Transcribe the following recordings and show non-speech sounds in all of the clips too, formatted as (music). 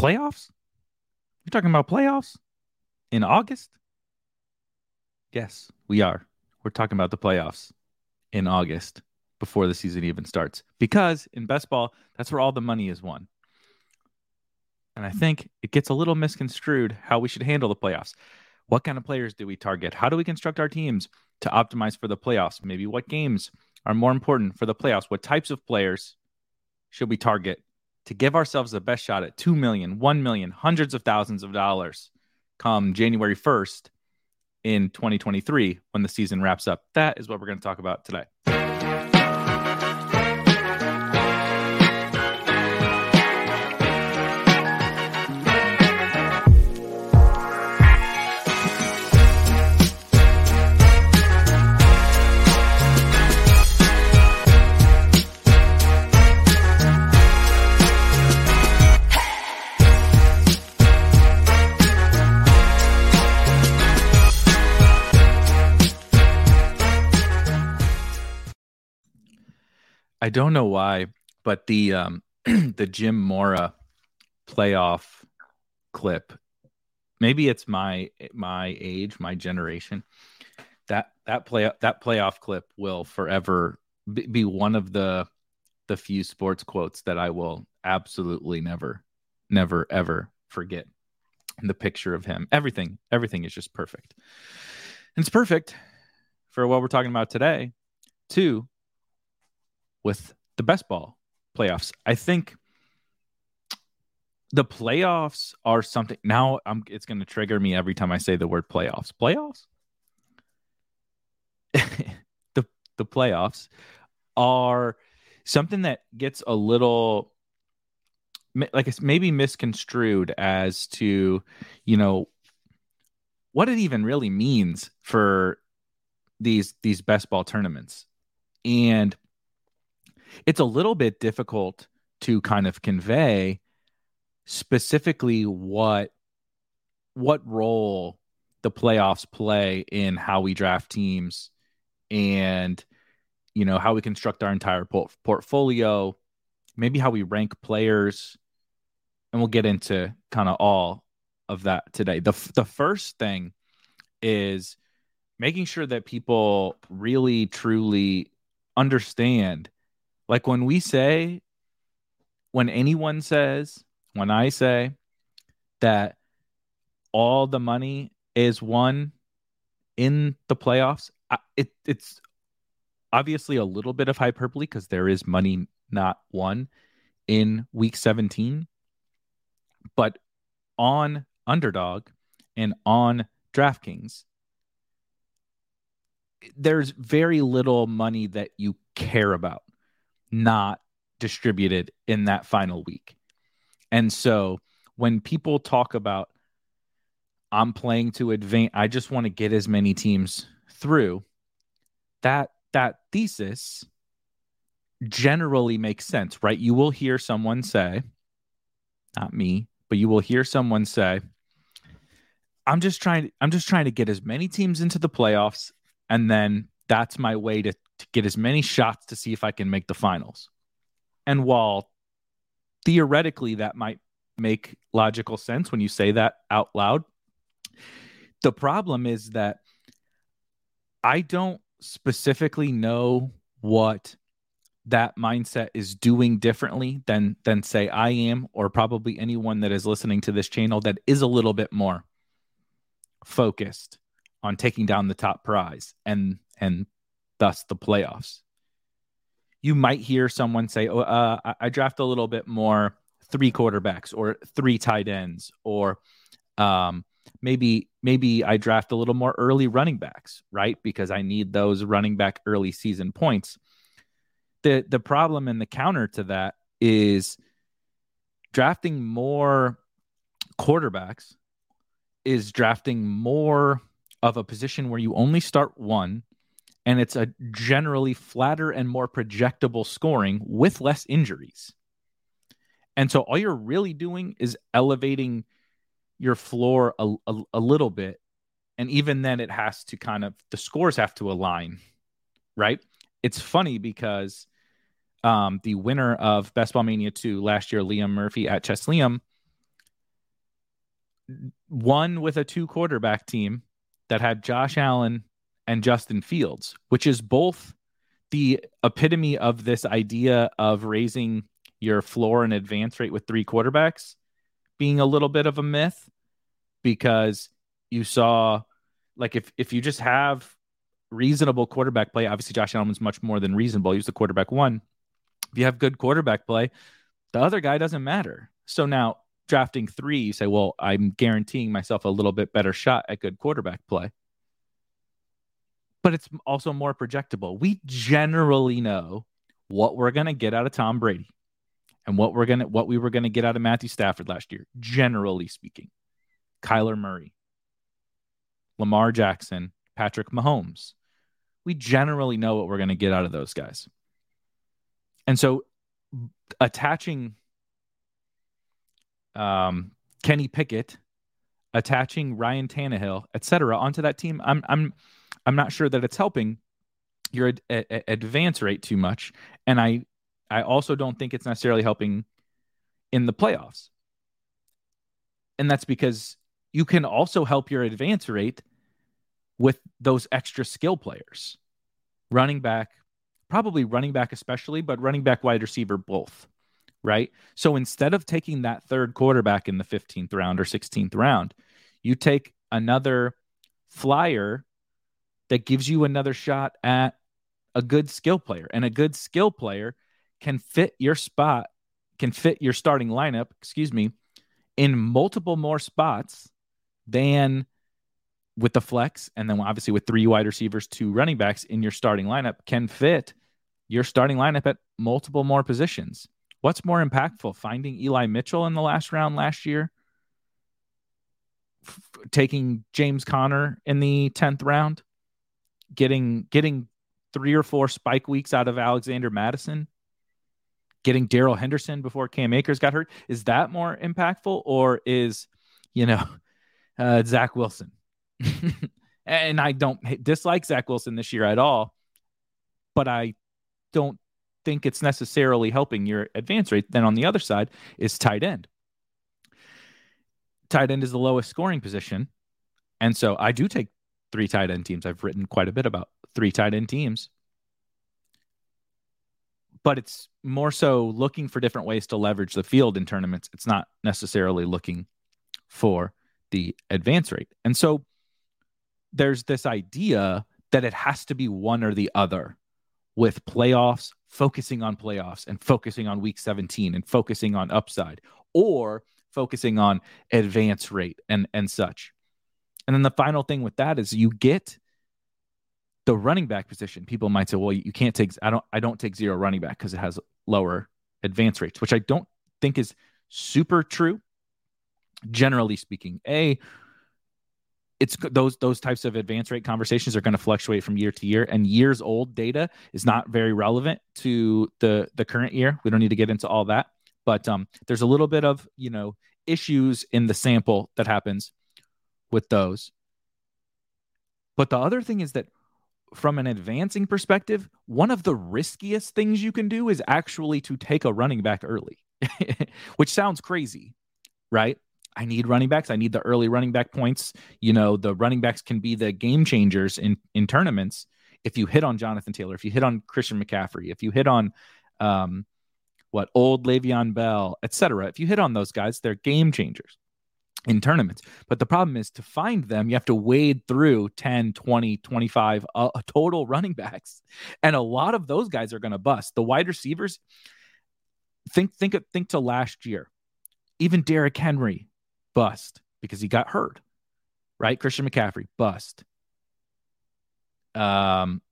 Playoffs? You're talking about playoffs in August? Yes, we are. We're talking about the playoffs in August before the season even starts. Because in best ball, that's where all the money is won. And I think it gets a little misconstrued how we should handle the playoffs. What kind of players do we target? How do we construct our teams to optimize for the playoffs? Maybe what games are more important for the playoffs? What types of players should we target to give ourselves the best shot at 2 million, 1 million, hundreds of thousands of dollars come January 1st in 2023 when the season wraps up? That is what we're going to talk about today. I don't know why, but the um (clears throat) the Jim Mora playoff clip, maybe it's my my age, my generation. That that play that playoff clip will forever be, one of the the few sports quotes that I will absolutely never never ever forget. And the picture of him, everything, everything is just perfect. And it's perfect for what we're talking about today. Two, with the best ball playoffs. I think the playoffs are something now I'm it's going to trigger me every time I say the word playoffs. Playoffs? (laughs) the the playoffs are something that gets a little like it's maybe misconstrued as to, you know, what it even really means for these these best ball tournaments. And it's a little bit difficult to kind of convey specifically what what role the playoffs play in how we draft teams and you know how we construct our entire port- portfolio maybe how we rank players. And we'll get into kind of all of that today. The the first thing is making sure that people really truly understand like when we say, when anyone says, when I say that all the money is won in the playoffs, it, it's obviously a little bit of hyperbole because there is money not won in week 17. But on underdog and on DraftKings, there's very little money that you care about not distributed in that final week. And so when people talk about I'm playing to advance, I just want to get as many teams through. That that thesis generally makes sense, right? You will hear someone say, not me, but you will hear someone say, I'm just trying I'm just trying to get as many teams into the playoffs and then that's my way to to get as many shots to see if I can make the finals. And while theoretically that might make logical sense when you say that out loud, the problem is that I don't specifically know what that mindset is doing differently than than say I am or probably anyone that is listening to this channel that is a little bit more focused on taking down the top prize and and thus the playoffs. You might hear someone say, "Oh, uh, I draft a little bit more three quarterbacks or three tight ends, or um, maybe maybe I draft a little more early running backs, right? Because I need those running back early season points." The the problem and the counter to that is drafting more quarterbacks is drafting more of a position where you only start one and it's a generally flatter and more projectable scoring with less injuries. And so all you're really doing is elevating your floor a, a, a, little bit. And even then, it has to kind of, the scores have to align, right? It's funny because um, the winner of Best Ball Mania 2 last year, Liam Murphy at Chess Liam, won with a two quarterback team that had Josh Allen and Justin Fields, which is both the epitome of this idea of raising your floor and advance rate with three quarterbacks being a little bit of a myth because you saw like if if you just have reasonable quarterback play, obviously Josh Allen's much more than reasonable. He was the quarterback one. If you have good quarterback play, the other guy doesn't matter. So now drafting three, you say, well, I'm guaranteeing myself a little bit better shot at good quarterback play. But it's also more projectable. We generally know what we're going to get out of Tom Brady and what we're going to what we were going to get out of Matthew Stafford last year, generally speaking. Kyler Murray, Lamar Jackson, Patrick Mahomes. We generally know what we're going to get out of those guys. And so attaching um, Kenny Pickett, attaching Ryan Tannehill, etc., onto that team, I'm I'm I'm not sure that it's helping your ad- ad- advance rate too much, and I I also don't think it's necessarily helping in the playoffs, and that's because you can also help your advance rate with those extra skill players, running back, probably running back especially, but running back, wide receiver, both right? So instead of taking that third quarterback in the 15th round or 16th round, you take another flyer that gives you another shot at a good skill player. And a good skill player can fit your spot, can fit your starting lineup, excuse me, in multiple more spots than with the flex. And then obviously with three wide receivers, two running backs in your starting lineup can fit your starting lineup at multiple more positions. What's more impactful, finding Eli Mitchell in the last round last year, F- taking James Conner in the 10th round, getting getting three or four spike weeks out of Alexander Mattison, getting Darrell Henderson before Cam Akers got hurt? Is that more impactful or is, you know, (laughs) uh, Zach Wilson? (laughs) and I don't dislike Zach Wilson this year at all, but I don't think it's necessarily helping your advance rate. Then on the other side is tight end. Tight end is the lowest scoring position. And so I do take three tight end teams. I've written quite a bit about three tight end teams. But it's more so looking for different ways to leverage the field in tournaments. It's not necessarily looking for the advance rate. And so there's this idea that it has to be one or the other with playoffs, focusing on playoffs and focusing on week 17 and focusing on upside or focusing on advance rate and and such. And then the final thing with that is you get the running back position. People might say, well, you can't take I don't I don't take zero running back because it has lower advance rates, which I don't think is super true. Generally speaking, A, it's those those types of advance rate conversations are going to fluctuate from year to year and years old data is not very relevant to the the current year we don't need to get into all that but um, there's a little bit of you know issues in the sample that happens with those but the other thing is that from an advancing perspective one of the riskiest things you can do is actually to take a running back early (laughs) which sounds crazy right I need running backs. I need the early running back points. You know, the running backs can be the game changers in in tournaments. If you hit on Jonathan Taylor, if you hit on Christian McCaffrey, if you hit on um, what old Le'Veon Bell, etc. If you hit on those guys, they're game changers in tournaments. But the problem is to find them, you have to wade through 10, 20, 25 uh, (laughs) total running backs. And a lot of those guys are going to bust. The wide receivers think think think to last year. Even Derrick Henry, bust because he got hurt. Right? Christian McCaffrey, bust. Um,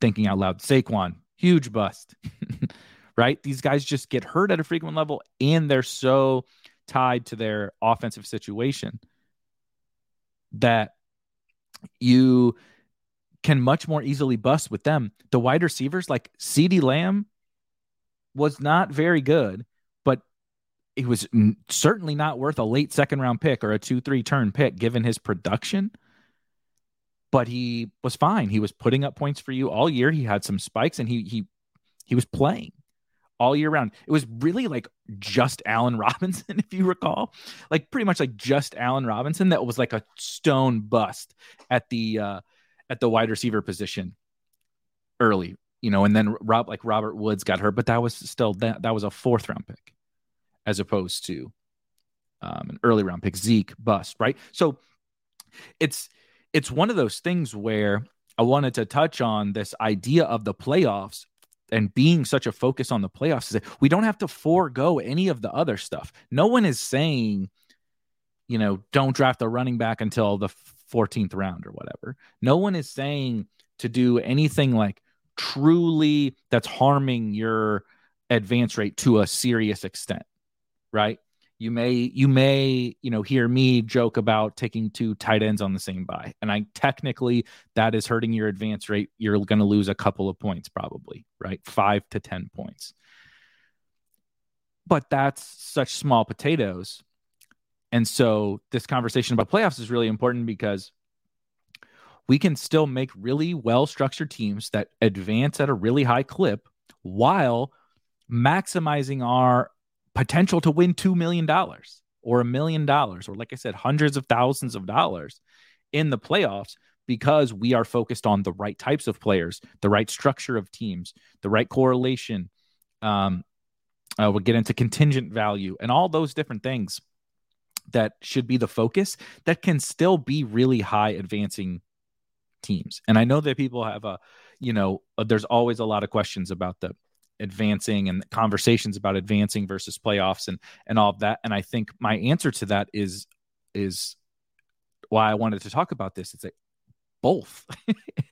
thinking out loud, Saquon, huge bust. (laughs) right? These guys just get hurt at a frequent level and they're so tied to their offensive situation that you can much more easily bust with them. The wide receivers like CeeDee Lamb was not very good but it was certainly not worth a late second round pick or a two three turn pick given his production. But he was fine. He was putting up points for you all year. He had some spikes and he he he was playing all year round. It was really like just Allen (laughs) Robinson, if you recall, like pretty much like just Allen Robinson that was like a stone bust at the uh, at the wide receiver position early, you know, and then Rob like Robert Woods got hurt, but that was still that that was a fourth round pick as opposed to um, an early round pick, Zeke bust, right? So it's it's one of those things where I wanted to touch on this idea of the playoffs and being such a focus on the playoffs is that we don't have to forego any of the other stuff. No one is saying, you know, don't draft a running back until the 14th round or whatever. No one is saying to do anything like truly that's harming your advance rate to a serious extent, right? You may you may you know hear me joke about taking two tight ends on the same buy and i technically that is hurting your advance rate. You're going to lose a couple of points probably right? 5 to 10 points. But that's such small potatoes. And so this conversation about playoffs is really important because we can still make really well structured teams that advance at a really high clip while maximizing our potential to win $2 million or a million dollars, or like I said, hundreds of thousands of dollars in the playoffs because we are focused on the right types of players, the right structure of teams, the right correlation. Um, uh, we'll get into contingent value and all those different things that should be the focus that can still be really high advancing teams. And I know that people have a, you know, uh, there's always a lot of questions about the advancing and conversations about advancing versus playoffs and and all of that. And i think my answer to that is is why i wanted to talk about this. It's like both.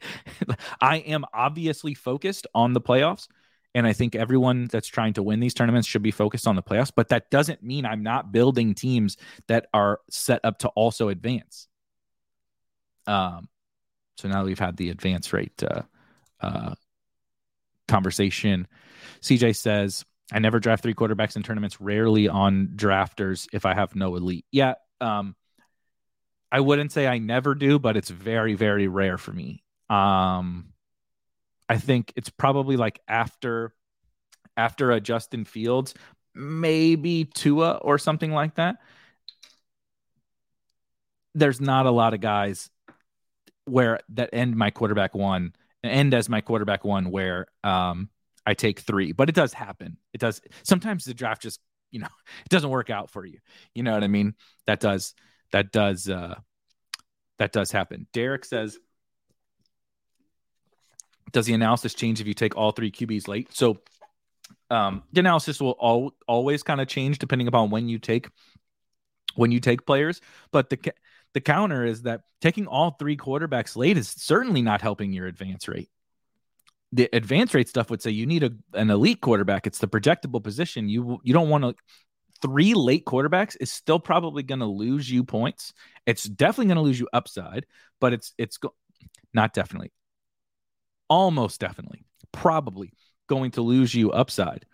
(laughs) I am obviously focused on the playoffs and i think everyone that's trying to win these tournaments should be focused on the playoffs but that doesn't mean i'm not building teams that are set up to also advance. Um so now that we've had the advance rate uh, uh, conversation CJ says, I never draft three quarterbacks in tournaments, rarely on drafters if I have no elite. Yeah. Um, I wouldn't say I never do, but it's very, very rare for me. Um, I think it's probably like after after a Justin Fields, maybe Tua or something like that. There's not a lot of guys where that end my quarterback one, end as my quarterback one where um I take three, but it does happen. It does. Sometimes the draft just, you know, (laughs) it doesn't work out for you. You know what I mean? That does, that does, uh, that does happen. Derek says, does the analysis change if you take all three QBs late? So, um, the analysis will all, always kind of change depending upon when you take, when you take players. But the, the counter is that taking all three quarterbacks late is certainly not helping your advance rate the advance rate stuff would say you need a, an elite quarterback. It's the projectable position. You you don't want to three late quarterbacks is still probably going to lose you points. It's definitely going to lose you upside, but it's it's go- not definitely, almost definitely, probably going to lose you upside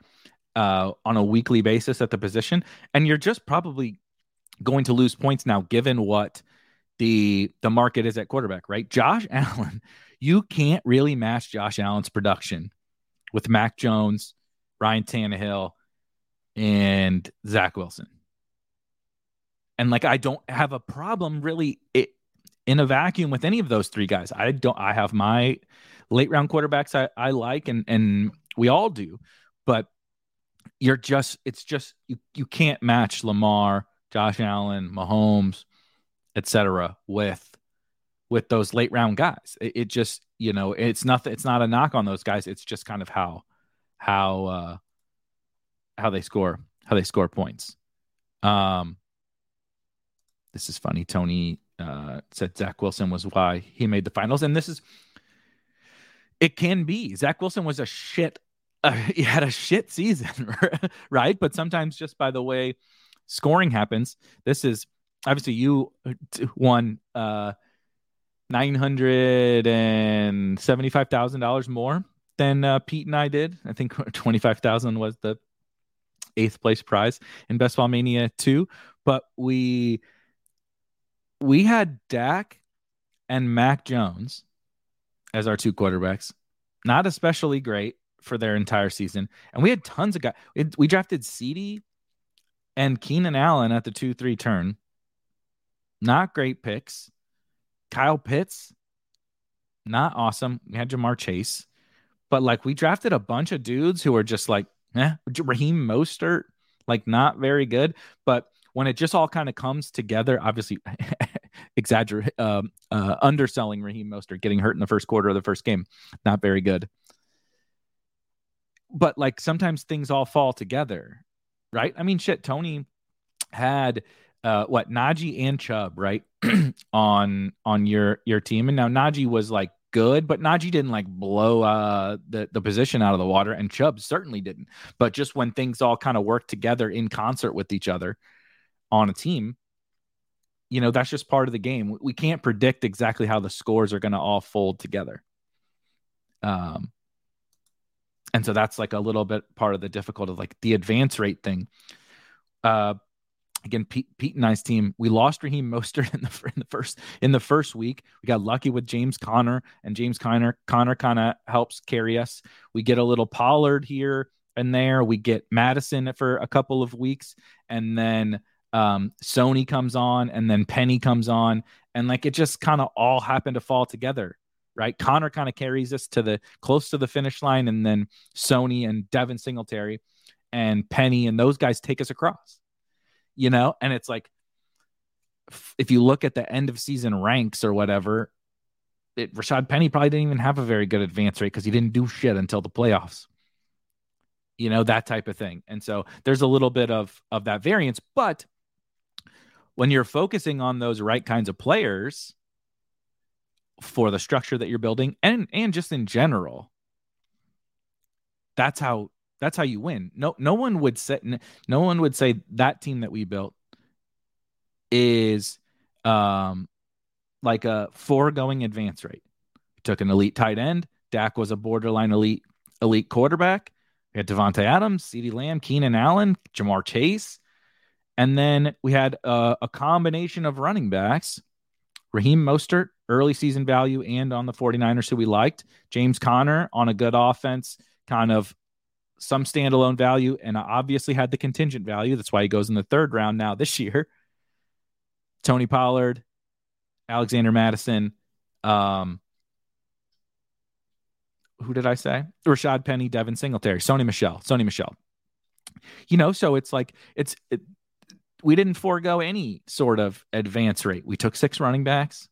uh, on a weekly basis at the position, and you're just probably going to lose points now, given what the the market is at quarterback. Right, Josh (laughs) Allen you can't really match Josh Allen's production with Mac Jones, Ryan Tannehill, and Zach Wilson. And like, I don't have a problem really it, in a vacuum with any of those three guys. I don't, I have my late round quarterbacks I, I like, and, and we all do, but you're just, it's just, you, you can't match Lamar, Josh Allen, Mahomes, etc. with with those late round guys. It, it, just, you know, it's nothing. It's not a knock on those guys. It's just kind of how, how, uh, how they score, how they score points. Um, this is funny. Tony uh, said Zach Wilson was why he made the finals, and this is, it can be. Zach Wilson was a shit. Uh, (laughs) he had a shit season, (laughs) right? But sometimes just by the way scoring happens, this is obviously you won. Uh, nine hundred and seventy-five thousand dollars more than uh, Pete and I did. I think (laughs) twenty-five thousand was the eighth place prize in Best Ball Mania two. But we we had Dak and Mac Jones as our two quarterbacks. Not especially great for their entire season. And we had tons of guys. We drafted CeeDee and Keenan Allen at the 2 3 turn. Not great picks. Kyle Pitts, not awesome. We had Ja'Marr Chase, but like we drafted a bunch of dudes who are just like, eh, Raheem Mostert, like not very good. But when it just all kind of comes together, obviously (laughs) exaggerate, um, uh, underselling Raheem Mostert getting hurt in the first quarter of the first game, not very good. But like sometimes things all fall together, right? I mean, shit, Tony had uh, what Najee and Chubb, right? (clears throat) on on your your team. And now Najee was like good, but Najee didn't like blow uh, the the position out of the water, and Chubb certainly didn't. But just when things all kind of work together in concert with each other on a team, you know that's just part of the game. We can't predict exactly how the scores are going to all fold together. Um, and so that's like a little bit part of the difficulty, like the advance rate thing. Uh, again, Pete, Pete and I's team, we lost Raheem Mostert (laughs) in the, in the first in the first week. We got lucky with James Conner, and James Conner Conner kind of helps carry us. We get a little Pollard here and there. We get Mattison for a couple of weeks, and then um, Sony comes on, and then Penny comes on, and like it just kind of all happened to fall together. Right, Conner kind of carries us to the close to the finish line, and then Sony and Devin Singletary and Penny and those guys take us across you know? And it's like, if you look at the end of season ranks or whatever, it, Rashad Penny probably didn't even have a very good advance rate because he didn't do shit until the playoffs. You know, that type of thing. And so there's a little bit of of that variance, but when you're focusing on those right kinds of players for the structure that you're building and and just in general, that's how that's how you win. No, no one would say no one would say that team that we built is um like a foregoing advance rate. We took an elite tight end. Dak was a borderline elite elite quarterback. We had Davante Adams, CeeDee Lamb, Keenan Allen, Ja'Marr Chase, and then we had uh, a combination of running backs. Raheem Mostert, early season value, and on the 49ers who we liked. James Conner on a good offense, kind of some standalone value and obviously had the contingent value. That's why he goes in the third round now this year. Tony Pollard, Alexander Mattison, um, who did I say? Rashad Penny, Devin Singletary, Sony Michel, Sony Michel. You know, so it's like it's it, we didn't forego any sort of advance rate. We took six running backs,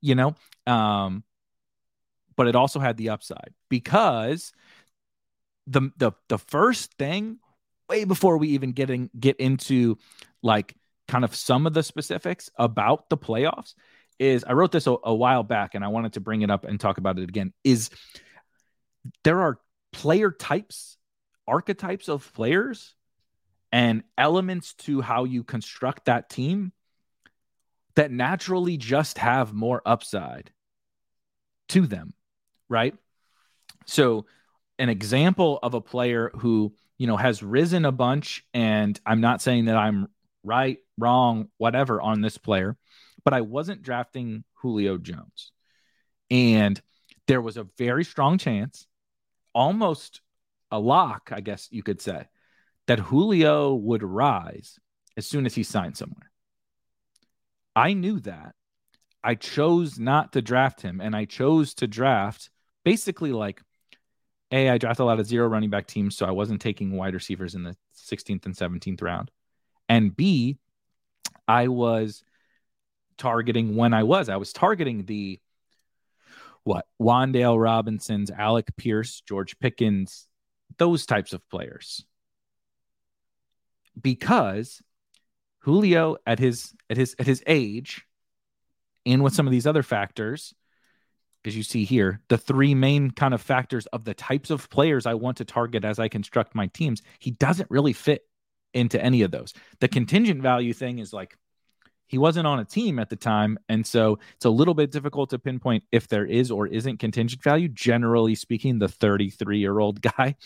you know, um, but it also had the upside because the the the first thing way before we even getting get into like kind of some of the specifics about the playoffs is I wrote this a, a, while back and I wanted to bring it up and talk about it again is there are player types archetypes of players and elements to how you construct that team that naturally just have more upside to them right? So an example of a player who you know has risen a bunch and i'm not saying that i'm right wrong whatever on this player but i wasn't drafting julio jones. And there was a very strong chance almost a lock i guess you could say that julio would rise as soon as he signed somewhere. I knew that. I chose not to draft him and i chose to draft basically like a, I drafted a lot of zero running back teams, so I wasn't taking wide receivers in the 16th and 17th round. And B, I was targeting when I was. I was targeting the what Wan'Dale Robinsons, Alec Pierce, George Pickens, those types of players. Because Julio at his at his at his age and with some of these other factors as you see here, the three main kind of factors of the types of players I want to target as I construct my teams, he doesn't really fit into any of those. The contingent value thing is like he wasn't on a team at the time. And so it's a little bit difficult to pinpoint if there is or isn't contingent value. Generally speaking, the 33 year old (laughs) guy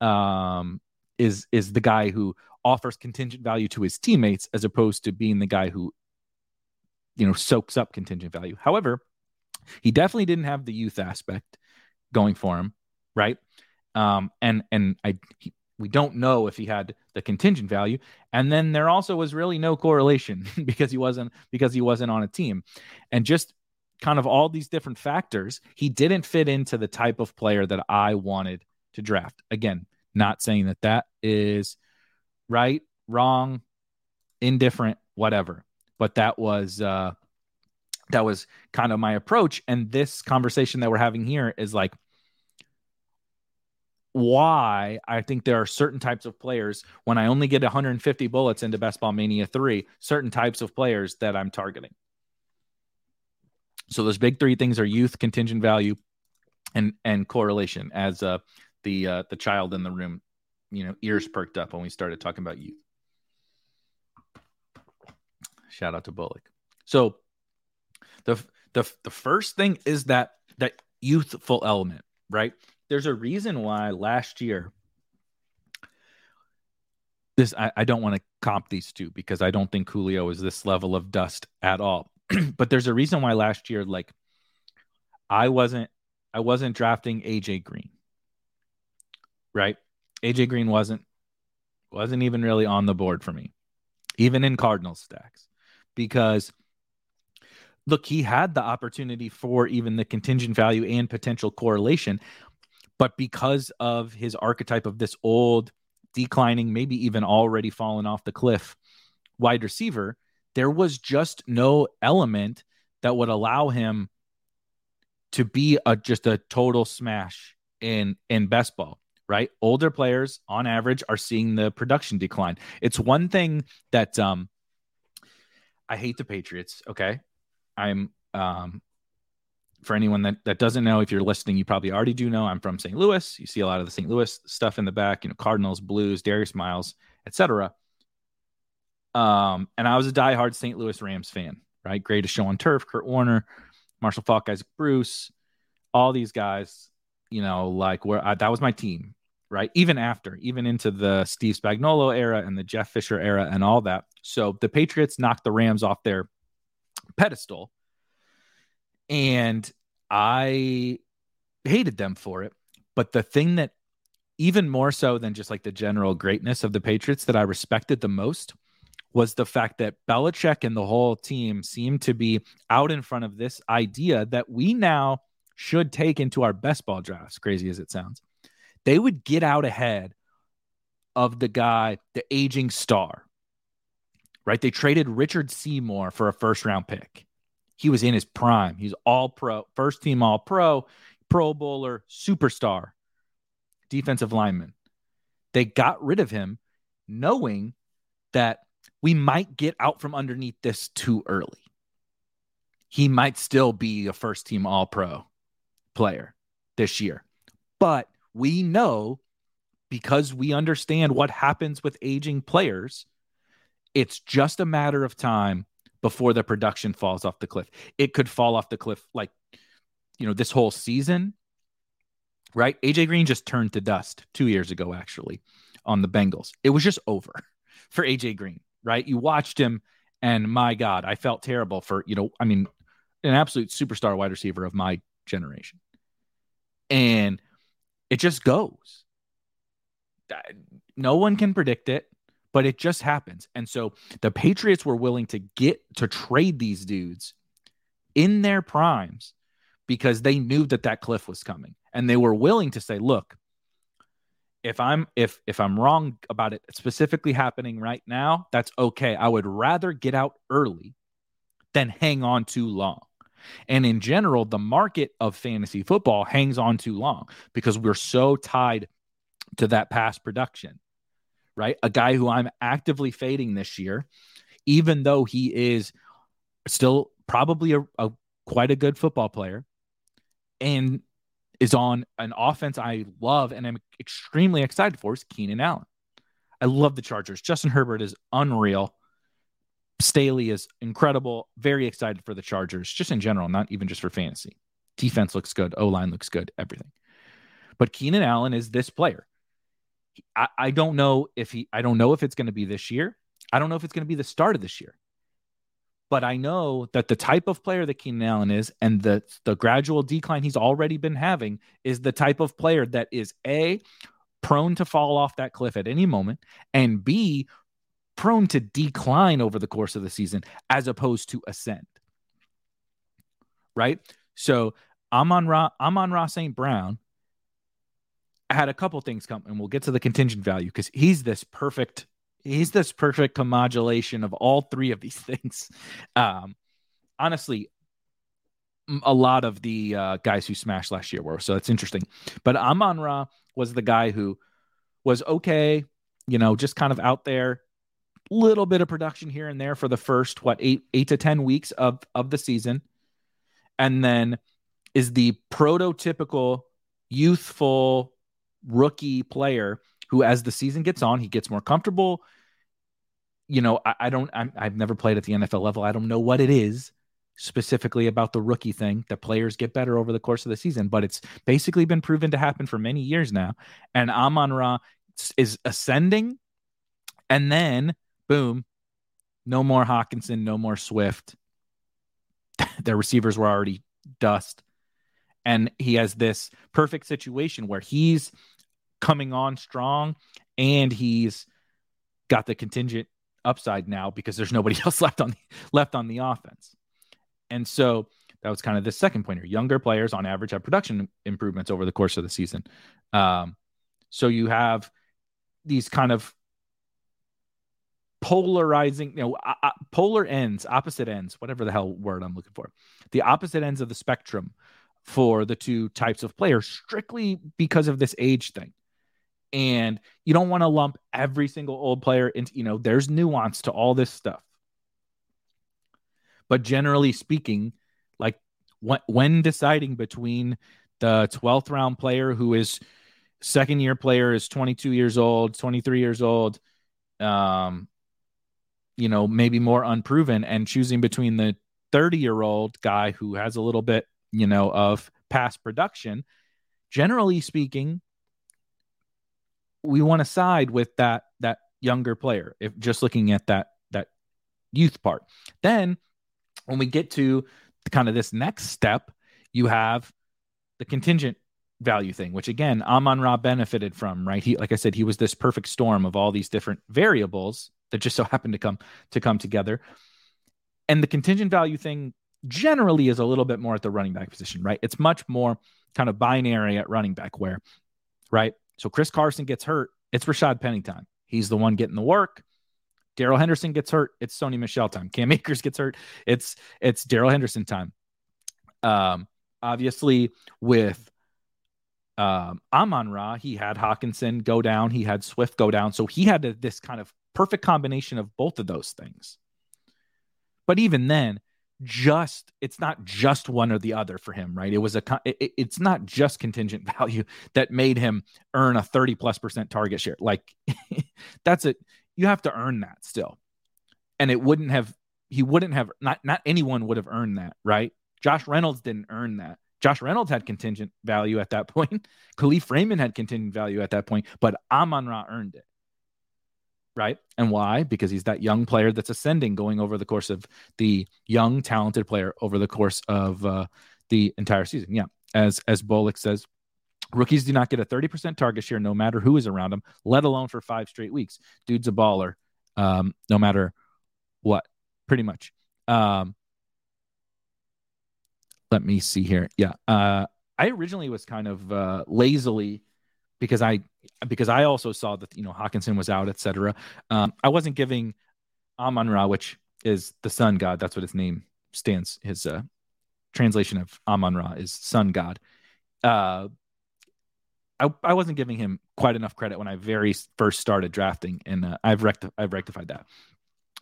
um, is is the guy who offers contingent value to his teammates as opposed to being the guy who you know soaks up contingent value. However, he definitely didn't have the youth aspect going for him, right? Um, and and I he, we don't know if he had the contingent value. And then there also was really no correlation (laughs) because he wasn't because he wasn't on a team. And just kind of all these different factors, he didn't fit into the type of player that I wanted to draft. Again, not saying that that is right, wrong, indifferent, whatever. But that was uh that was kind of my approach and this conversation that we're having here is like why I think there are certain types of players when I only get 150 bullets into Best Ball Mania 3, certain types of players that I'm targeting. So those big three things are youth, contingent value, and and correlation. As uh, the uh, the child in the room, you know, ears perked up when we started talking about youth. Shout out to Bullock. So the the the first thing is that that youthful element, right? there's a reason why last year this I, I don't want to comp these two because I don't think Julio is this level of dust at all. (clears throat) but there's a reason why last year, like I wasn't I wasn't drafting AJ Green. Right? AJ Green wasn't wasn't even really on the board for me, even in Cardinal stacks. Because look, he had the opportunity for even the contingent value and potential correlation, but because of his archetype of this old, declining, maybe even already fallen off the cliff wide receiver, there was just no element that would allow him to be a just a total smash in in best ball right? Older players on average are seeing the production decline. It's one thing that um i hate the patriots okay i'm um for anyone that, that doesn't know, if you're listening, you probably already do know I'm from St. Louis. You see a lot of the St. Louis stuff in the back, you know, Cardinals, Blues, Darius Miles, etc. Um, and I was a diehard St. Louis Rams fan, right? Greatest show on turf, Kurt Warner, Marshall Faulk, Isaac Bruce, all these guys, you know, like where I, that was my team, right? Even after, even into the Steve Spagnuolo era and the Jeff Fisher era and all that. So the Patriots knocked the Rams off their pedestal and I hated them for it. But the thing that, even more so than just like the general greatness of the Patriots, that I respected the most was the fact that Belichick and the whole team seemed to be out in front of this idea that we now should take into our best ball drafts, crazy as it sounds. They would get out ahead of the guy, the aging star, right? They traded Richard Seymour for a first round pick he was in his prime. He's all pro, first team all pro, pro bowler, superstar, defensive lineman. They got rid of him knowing that we might get out from underneath this too early. He might still be a first team all pro player this year. But we know because we understand what happens with aging players, it's just a matter of time before the production falls off the cliff. It could fall off the cliff like, you know, this whole season, right? AJ Green just turned to dust two years ago, actually, on the Bengals. It was just over (laughs) for AJ Green, right? You watched him, and my God, I felt terrible for, you know, I mean, an absolute superstar wide receiver of my generation. And it just goes. No one can predict it but it just happens. And so the Patriots were willing to get to trade these dudes in their primes because they knew that that cliff was coming and they were willing to say, look, if I'm if if I'm wrong about it specifically happening right now, that's okay. I would rather get out early than hang on too long. And in general, the market of fantasy football hangs on too long because we're so tied to that past production right? A guy who I'm actively fading this year, even though he is still probably a, a quite a good football player and is on an offense I love and I'm extremely excited for is Keenan Allen. I love the Chargers. Justin Herbert is unreal. Staley is incredible. Very excited for the Chargers, just in general, not even just for fantasy. Defense looks good. O line looks good. Everything. But Keenan Allen is this player. I, I don't know if he I don't know if it's going to be this year. I don't know if it's going to be the start of this year. But I know that the type of player that Keenan Allen is and the the gradual decline he's already been having is the type of player that is a prone to fall off that cliff at any moment and b prone to decline over the course of the season as opposed to ascend. Right? So Amon Ra Amon-Ra St. Brown had a couple things come and we'll get to the contingent value because he's this perfect he's this perfect commodulation of all three of these (laughs) things. Um, honestly, a lot of the uh, guys who smashed last year were so it's interesting. But Amon Ra was the guy who was okay, you know, just kind of out there, little bit of production here and there for the first what eight eight to ten weeks of of the season, and then is the prototypical youthful rookie player who, as the season gets on, he gets more comfortable. You know, I, I don't, i have never played at the NFL level. I don't know what it is specifically about the rookie thing that players get better over the course of the season, but it's basically been proven to happen for many years now. And Amon Ra is ascending, and then boom, no more Hockenson, no more Swift. (laughs) Their receivers were already dust. And he has this perfect situation where he's coming on strong and he's got the contingent upside now because there's nobody (laughs) else left on the, left on the offense. And so that was kind of the second point pointer. Younger players on average have production improvements over the course of the season. Um, so you have these kind of polarizing, you know, uh, polar ends, opposite ends, whatever the hell word I'm looking for, the opposite ends of the spectrum for the two types of players strictly because of this age thing and you don't want to lump every single old player into you know there's nuance to all this stuff. But generally speaking like when, when deciding between the 12th round player who is second year player is 22 years old 23 years old um you know maybe more unproven and choosing between the 30 year old guy who has a little bit you know of past production generally speaking we want to side with that that younger player if just looking at that that youth part. Then when we get to kind of this next step you have the contingent value thing which again amon ra benefited from right? He like i said he was this perfect storm of all these different variables that just so happened to come to come together. And the contingent value thing generally is a little bit more at the running back position right? It's much more kind of binary at running back where right so Chris Carson gets hurt. It's Rashad Penny time. He's the one getting the work. Darrell Henderson gets hurt. It's Sony Michel time. Cam (laughs) Akers gets hurt. It's it's Darrell Henderson time. Um, obviously with um, Amon Ra, he had Hockenson go down. He had Swift go down. So he had this kind of perfect combination of both of those things. But even then, just it's not just one or the other for him right? It was a it, it's not just contingent (laughs) value that made him earn a 30 plus percent target share. Like (laughs) that's it you have to earn that still. And it wouldn't have he wouldn't have not not anyone would have earned that right? Josh reynolds didn't earn that. Josh reynolds had contingent value at that point. (laughs) Kalif raymond had contingent value at that point but amon ra earned it right? And why? Because he's that young player that's ascending going over the course of the young, talented player over the course of uh, the entire season. Yeah. As as Bullock says, rookies do not get a 30% target share no matter who is around them, let alone for five straight weeks. Dude's a baller, um, no matter what, pretty much. Um, let me see here. Yeah. Uh, I originally was kind of uh, lazily because I because I also saw that you know Hockenson was out, etc. Um, I wasn't giving Amon Ra, which is the sun god. That's what his name stands. His uh, translation of Amon Ra is sun god. Uh, I, I wasn't giving him quite enough credit when I very first started drafting, and uh, I've recti- I've rectified that.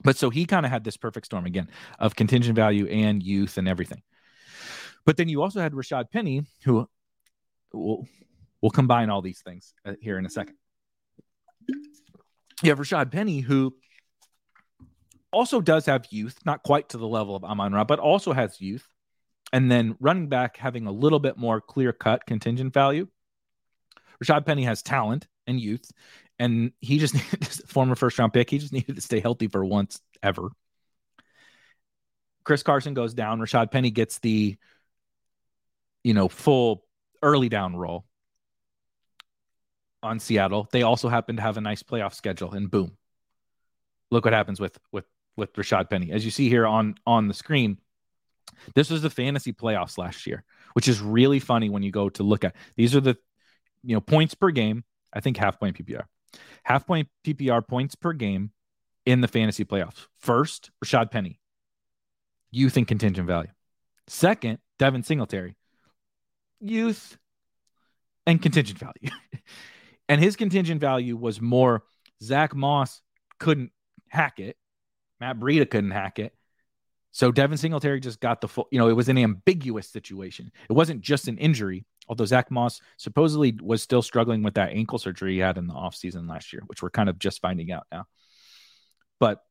But so he kind of had this perfect storm again of contingent value and youth and everything. But then you also had Rashad Penny, who well, We'll combine all these things uh, here in a second. You have Rashad Penny, who also does have youth, not quite to the level of Amon Ra, but also has youth. And then running back having a little bit more clear cut contingent value. Rashad Penny has talent and youth, and he just (laughs) former first round pick. He just needed to stay healthy for once ever. Chris Carson goes down. Rashad Penny gets the, you know, full early down role on Seattle. They also happen to have a nice playoff schedule, and boom, look what happens with with with Rashad Penny. As you see here on on the screen, this was the fantasy playoffs last year, which is really funny when you go to look at these are the you know points per game. I think half point PPR, half point PPR points per game in the fantasy playoffs. First, Rashad Penny, youth and contingent value. Second, Devin Singletary, youth and contingent value. (laughs) and his contingent value was more Zach Moss couldn't hack it. Matt Breida couldn't hack it. So Devin Singletary just got the full, you know, it was an ambiguous situation. It wasn't just an injury, although Zach Moss supposedly was still struggling with that ankle surgery he had in the offseason last year, which we're kind of just finding out now. But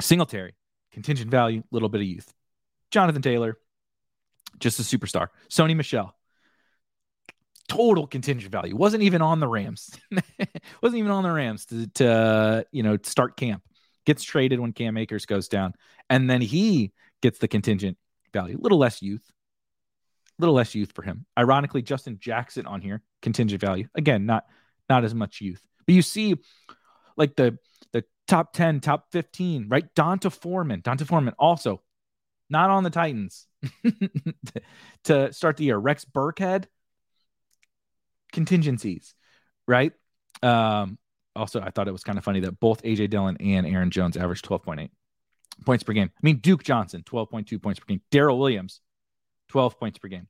Singletary, contingent value, little bit of youth. Jonathan Taylor, just a superstar. Sony Michel, total contingent value. Wasn't even on the Rams. (laughs) Wasn't even on the Rams to, to you know start camp gets traded when Cam Akers goes down, and then he gets the contingent value. A little less youth, a little less youth for him. Ironically, Justin Jackson on here, contingent value. Again, not not as much youth. But you see, like the the top 10, top 15, right? D'Onta Foreman. D'Onta Foreman also not on the Titans (laughs) to start the year. Rex Burkhead, contingencies, right? Um, also, I thought it was kind of funny that both AJ Dillon and Aaron Jones averaged 12.8 points per game. I mean, Duke Johnson, 12.2 points per game. Darrel Williams, 12 points per game.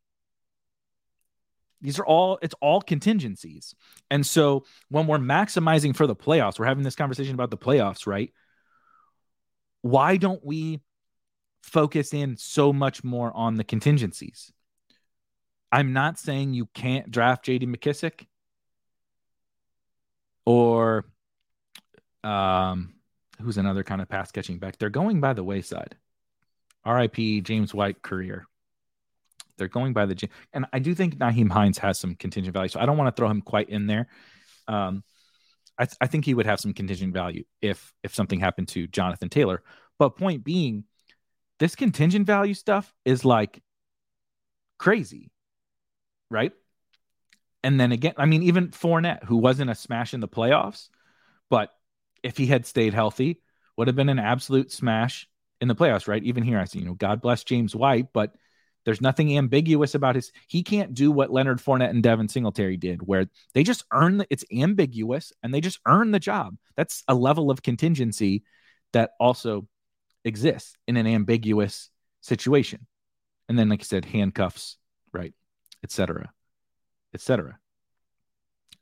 These are all, it's all contingencies. And so when we're maximizing for the playoffs, we're having this conversation about the playoffs, right? Why don't we focus in so much more on the contingencies? I'm not saying you can't draft JD McKissic or um, who's another kind of pass catching back. They're going by the wayside. RIP James White career. They're going by the and I do think Nyheim Hines has some contingent value, so I don't want to throw him quite in there. Um, I, th- I think he would have some contingent value if if something happened to Jonathan Taylor. But point being, this contingent value stuff is like crazy, right? And then again, I mean, even Fournette, who wasn't a smash in the playoffs, but if he had stayed healthy, would have been an absolute smash in the playoffs, right? Even here, I see, you know, God bless James White, but there's nothing ambiguous about his. He can't do what Leonard Fournette and Devin Singletary did, where they just earn the, it's ambiguous and they just earn the job. That's a level of contingency that also exists in an ambiguous situation. And then, like I said, handcuffs, right, etc etc.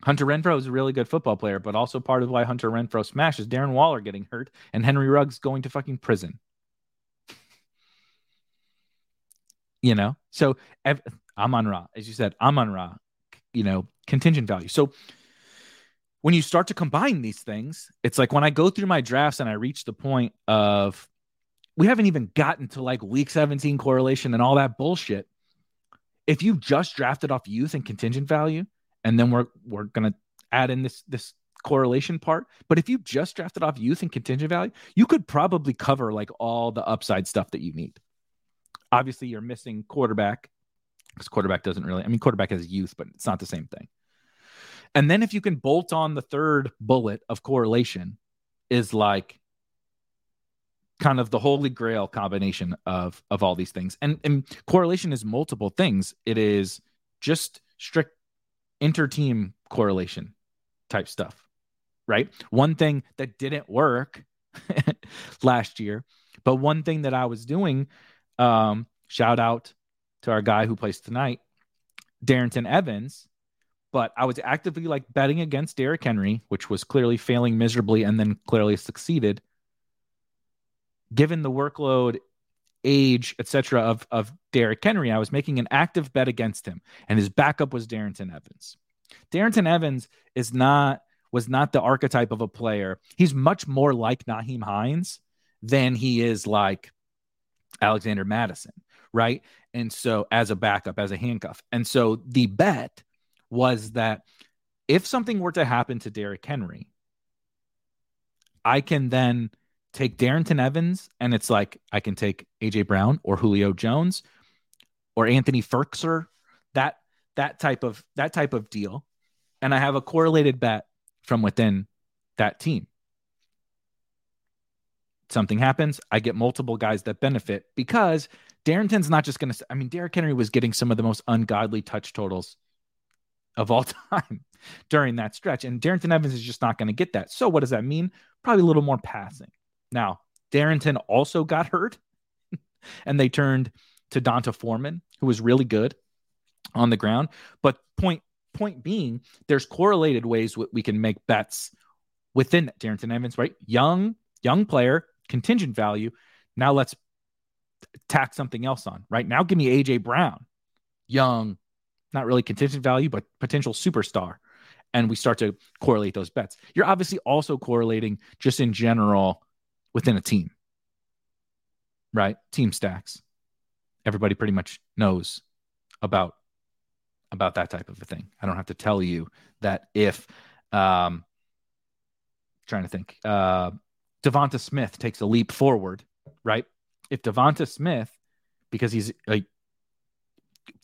Hunter Renfrow is a really good football player, but also part of why Hunter Renfrow smashes Darren Waller getting hurt and Henry Ruggs going to fucking prison. you know, so Amon Ra, as you said, Amon Ra, you know, contingent value. So when you start to combine these things, it's like when I go through my drafts and I reach the point of we haven't even gotten to like week 17 correlation and all that bullshit if you just drafted off youth and contingent value, and then we're we're gonna add in this this correlation part. But if you just drafted off youth and contingent value, you could probably cover like all the upside stuff that you need. Obviously, you're missing quarterback because quarterback doesn't really. I mean, quarterback has youth, but it's not the same thing. And then if you can bolt on the third bullet of correlation, is like kind of the holy grail combination of of all these things. And and correlation is multiple things. It is just strict inter-team correlation type stuff right? One thing that didn't work (laughs) last year but one thing that i was doing um shout out to our guy who plays tonight darrynton evans but I was actively like betting against Derrick Henry, which was clearly failing miserably and then clearly succeeded given the workload, age, etc. of of Derrick Henry, I was making an active bet against him, and his backup was Darrynton Evans. Darrynton Evans is not was not the archetype of a player. He's much more like Nyheim Hines than he is like Alexander Mattison, right? And so as a backup, as a handcuff. And so the bet was that if something were to happen to Derrick Henry, I can then take Darrynton Evans, and it's like I can take AJ Brown or Julio Jones or Anthony Firkser, that that type of that type of deal, and I have a correlated bet from within that team. Something happens, I get multiple guys that benefit because Darrynton's not just going to. I mean, Derrick Henry was getting some of the most ungodly touch totals of all (laughs) time during that stretch, and Darrynton Evans is just not going to get that. So, what does that mean? Probably a little more passing. Now, Darrynton also got hurt, (laughs) and they turned to D'Onta Foreman, who was really good on the ground. But point point being, there's correlated ways we can make bets within Darrynton Evans, right? Young, young player, contingent value. Now let's tack something else on, right? Now give me AJ Brown, young, not really contingent value, but potential superstar. And we start to correlate those bets. You're obviously also correlating just in general within a team, right? Team stacks. Everybody pretty much knows about about that type of a thing. I don't have to tell you that if um trying to think, uh Devonta Smith takes a leap forward, right? If Devonta Smith, because he's a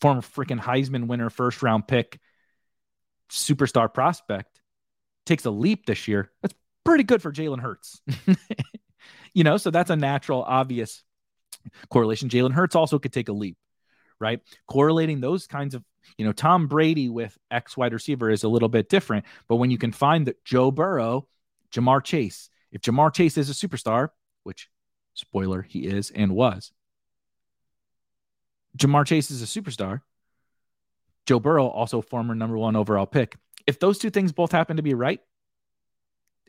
former freaking Heisman winner, first round pick, superstar prospect, takes a leap this year, that's pretty good for Jalen Hurts. (laughs) you know, so that's a natural, obvious correlation. Jalen Hurts also could take a leap, right? Correlating those kinds of, you know, Tom Brady with X wide receiver is a little bit different. But when you can find that Joe Burrow, Ja'Marr Chase, if Ja'Marr Chase is a superstar, which spoiler, he is and was, Ja'Marr Chase is a superstar. Joe Burrow, also former number one overall pick. If those two things both happen to be right,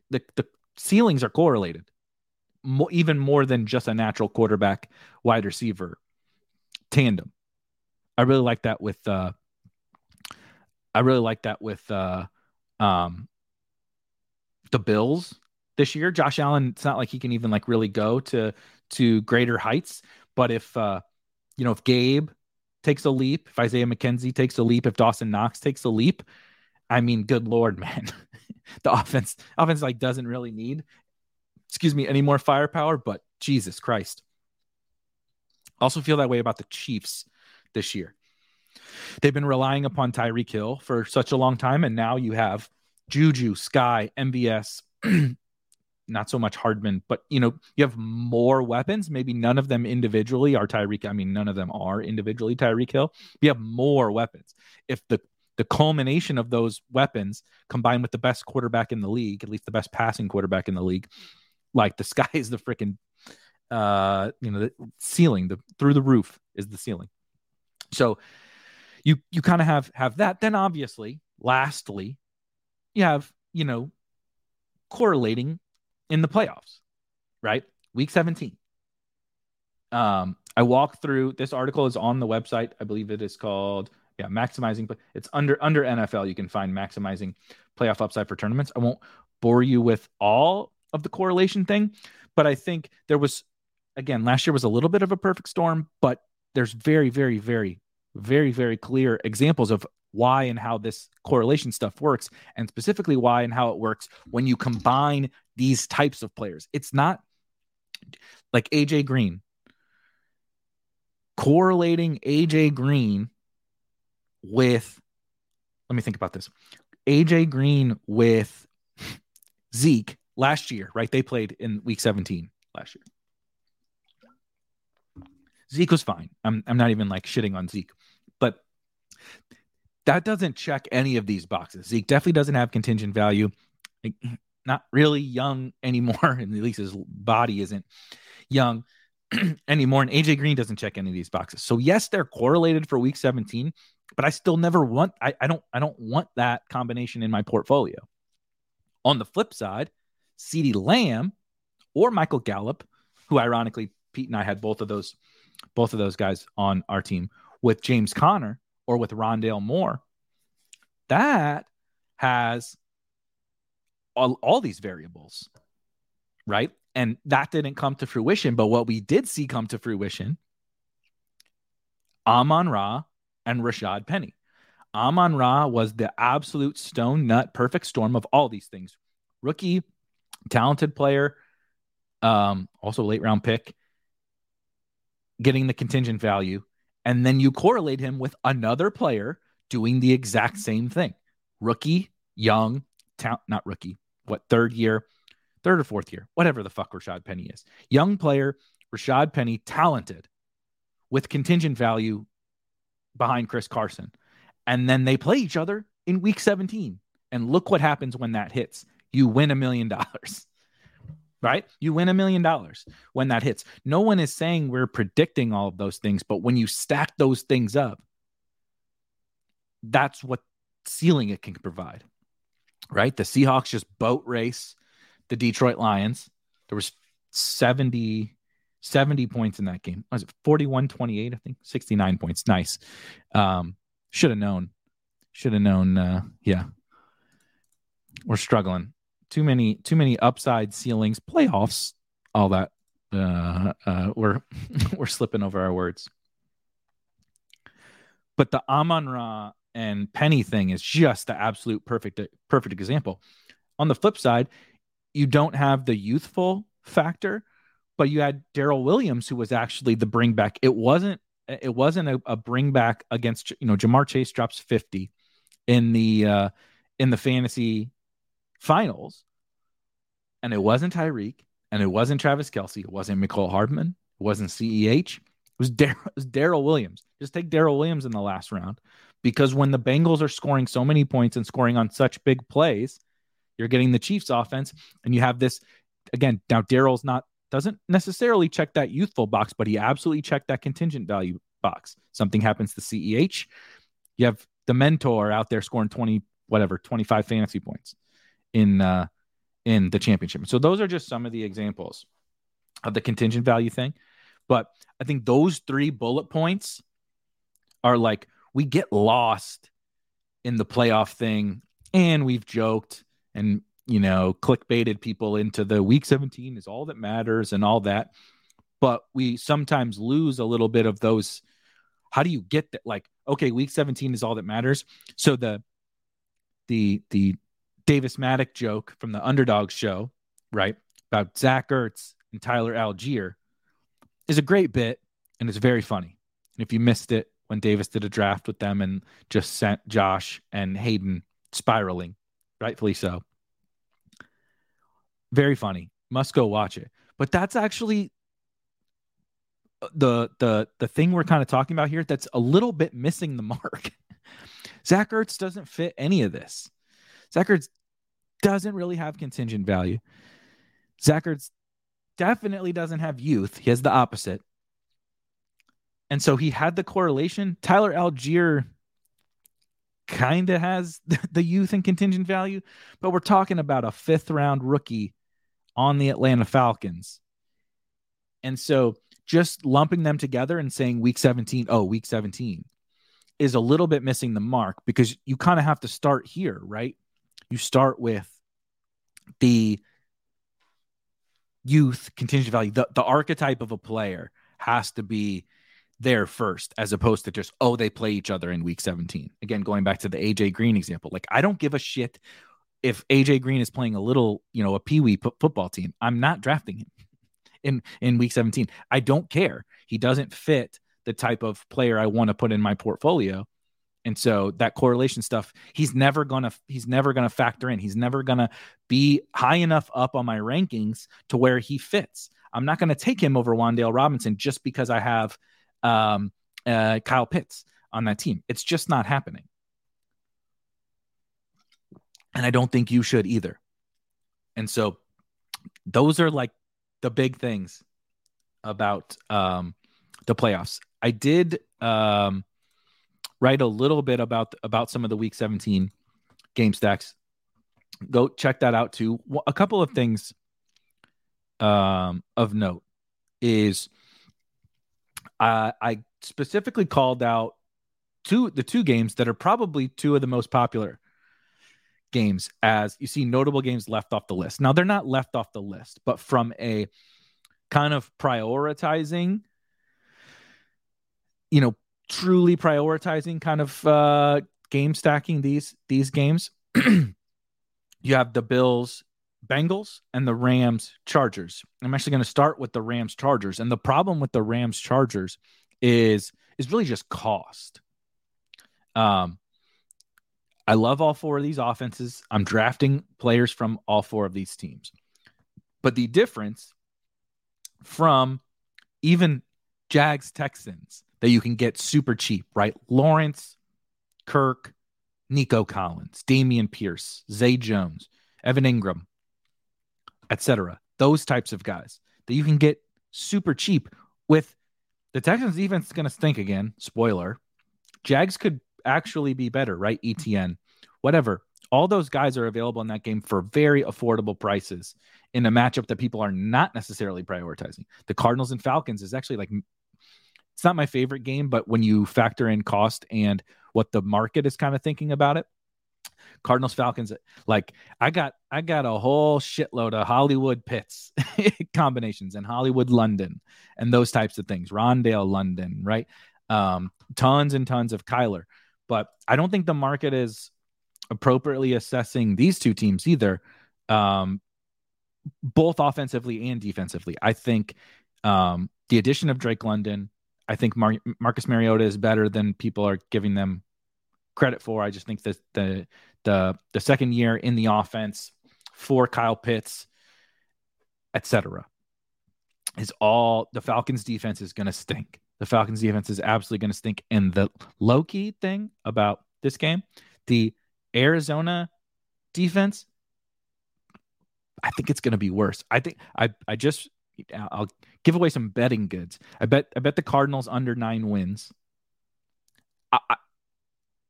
the, the ceilings are correlated mo- even more than just a natural quarterback wide receiver tandem. I really like that with uh I really like that with uh um the Bills this year. Josh Allen, it's not like he can even like really go to to greater heights, but if uh you know, if Gabe takes a leap, if Isaiah McKenzie takes a leap, if Dawson Knox takes a leap, I mean, good lord, (laughs) man. the offense offense like doesn't really need excuse me, any more firepower, but Jesus Christ. Also feel that way about the Chiefs this year. They've been relying upon Tyreek Hill for such a long time, and now you have Juju, Sky, MVS, (clears throat) not so much Hardman, but you know, you have more weapons. Maybe none of them individually are Tyreek. I mean, none of them are individually Tyreek Hill. You have more weapons. If the the culmination of those weapons combined with the best quarterback in the league, at least the best passing quarterback in the league, like the (laughs) sky is the freaking uh you know the ceiling the through the roof is the ceiling. So you you kind of have have that. Then obviously lastly you have you know correlating in the playoffs right? Week 17 um i walk through this article is on the website. I believe it is called yeah maximizing but it's under under nfl you can find maximizing playoff upside for tournaments. I won't bore you with all of the correlation thing. But I think there was, again, last year was a little bit of a perfect storm, but there's very, very, very, very, very clear examples of why and how this correlation stuff works, and specifically why and how it works when you combine these types of players. It's not like AJ Green correlating AJ Green with, let me think about this AJ Green with Zeke last year, right? They played in week 17 last year. Zeke was fine. I'm I'm not even like shitting on Zeke, but that doesn't check any of these boxes. Zeke definitely doesn't have contingent value. (clears throat) Not really young (laughs) anymore, and at least his body isn't young (clears throat) anymore. And AJ Green doesn't check any of these boxes. So yes, they're correlated for week 17, but I still never want I, I don't I don't want that combination in my portfolio. On the flip side, CeeDee Lamb or Michael Gallup, who ironically Pete and I had both of those both of those guys on our team with James Conner or with Rondale Moore. That has all, all these variables, right? And that didn't come to fruition. But what we did see come to fruition Amon Ra and Rashad Penny. Amon Ra was the absolute stone nut perfect storm of all these things. Rookie talented player, um, also late round pick, getting the contingent value, and then you correlate him with another player doing the exact same thing. Rookie, young, ta- not rookie, what third year, third or fourth year, whatever the fuck Rashad Penny is. Young player, Rashad Penny, talented with contingent value behind Chris Carson. And then they play each other in week 17. And look what happens when that hits. You win a million dollars (laughs) right? You win a million dollars when that hits. No one is saying we're predicting all of those things, but when you stack those things up, that's what ceiling it can provide, right? The Seahawks just boat race the Detroit Lions. There was 70, 70 points in that game. Was it 41 28? I think 69 points. Nice. Um, should have known. Should have known. Uh, yeah. We're struggling too many too many upside ceilings, playoffs, all that. Uh, uh, we're (laughs) we're slipping over our words. But the Amon Ra and Penny thing is just the absolute perfect perfect example. On the flip side, you don't have the youthful factor, but you had Darrel Williams who was actually the bring back. It wasn't it wasn't a, a bring back against you know Ja'Marr Chase drops 50 in the uh in the fantasy finals. And it wasn't Tyreek, and it wasn't Travis Kelce, it wasn't Mecole Hardman, it wasn't CEH. It was Darrel (laughs) Williams. Just take Darrel Williams in the last round because when the Bengals are scoring so many points and scoring on such big plays, you're getting the Chiefs offense and you have this again. Now Darrel's not doesn't necessarily check that youthful box, but he absolutely checked that contingent value box. Something happens to CEH, you have the mentor out there scoring 20 whatever 25 fantasy points in uh in the championship. So those are just some of the examples of the contingent value thing. But I think those three bullet points are like we get lost in the playoff thing and we've joked and you know clickbaited people into the week 17 is all that matters and all that but we sometimes lose a little bit of those how do you get that like okay week 17 is all that matters so the the the Davis Mattek joke from the Underdog show, right? About Zach Ertz and Tyler Allgeier is a great bit and it's very funny. And if you missed it when Davis did a draft with them and just sent Josh and Hayden spiraling, rightfully so. Very funny. Must go watch it. But that's actually uh, the the the thing we're kind of talking about here that's a little bit missing the (laughs) mark. Zach Ertz doesn't fit any of this. Zach Ertz doesn't really have contingent value. Zach Ertz definitely doesn't have youth. He has the opposite. And so he had the correlation. Tyler Allgeier kind of has the youth and contingent value, but we're talking about a fifth round rookie on the Atlanta Falcons. And so just lumping them together and saying week 17, oh, week 17 is a little bit missing the mark because you kind of have to start here, right? You start with the youth contingent value. The, the archetype of a player has to be there first, as opposed to just, oh, they play each other in week 17. Again, going back to the AJ Green example, like I don't give a shit if AJ Green is playing a little, you know, a peewee p- football team. I'm not drafting him (laughs) in in week 17. I don't care. He doesn't fit the type of player I want to put in my portfolio. And so that correlation stuff, he's never gonna he's never gonna factor in. He's never gonna be high enough up on my rankings to where he fits. I'm not gonna take him over Wan'Dale Robinson just because I have um, uh, Kyle Pitts on that team. It's just not happening. And I don't think you should either. And so those are like the big things about um, the playoffs. I did um, write a little bit about about some of the week 17 game stacks. Go check that out too. A couple of things um, of note is uh, i specifically called out two the two games that are probably two of the most popular games as you see notable games left off the list. Now they're not left off the list but from a kind of prioritizing you know truly prioritizing kind of uh, game stacking these these games. (clears throat) you have the Bills Bengals and the Rams Chargers. I'm actually going to start with the Rams Chargers. And the problem with the Rams Chargers is is really just cost. Um I love all four of these offenses. I'm drafting players from all four of these teams. But the difference from even Jags Texans that you can get super cheap, right? Lawrence, Kirk, Nico Collins, Dameon Pierce, Zay Jones, Evan Engram, etc. Those types of guys that you can get super cheap with the Texans defense is going to stink again. Spoiler. Jags could actually be better, right? ETN, whatever. All those guys are available in that game for very affordable prices in a matchup that people are not necessarily prioritizing. The Cardinals and Falcons is actually like it's not my favorite game, but when you factor in cost and what the market is kind of thinking about it, Cardinals Falcons like I got I got a whole shitload of Hollywood Pitts (laughs) combinations and Hollywood London and those types of things. Rondale London, right? Um, tons and tons of Kyler. But I don't think the market is appropriately assessing these two teams either. Um, both offensively and defensively. I think um, the addition of Drake London, I think Mar- Marcus Mariota is better than people are giving them credit for. I just think that the the the second year in the offense for Kyle Pitts, etc., is all the Falcons defense is going to stink. The Falcons defense is absolutely going to stink. And the low key thing about this game, the Arizona defense, I think it's going to be worse. I think I I just I'll give away some betting goods. I bet I bet the Cardinals under nine wins. I, I,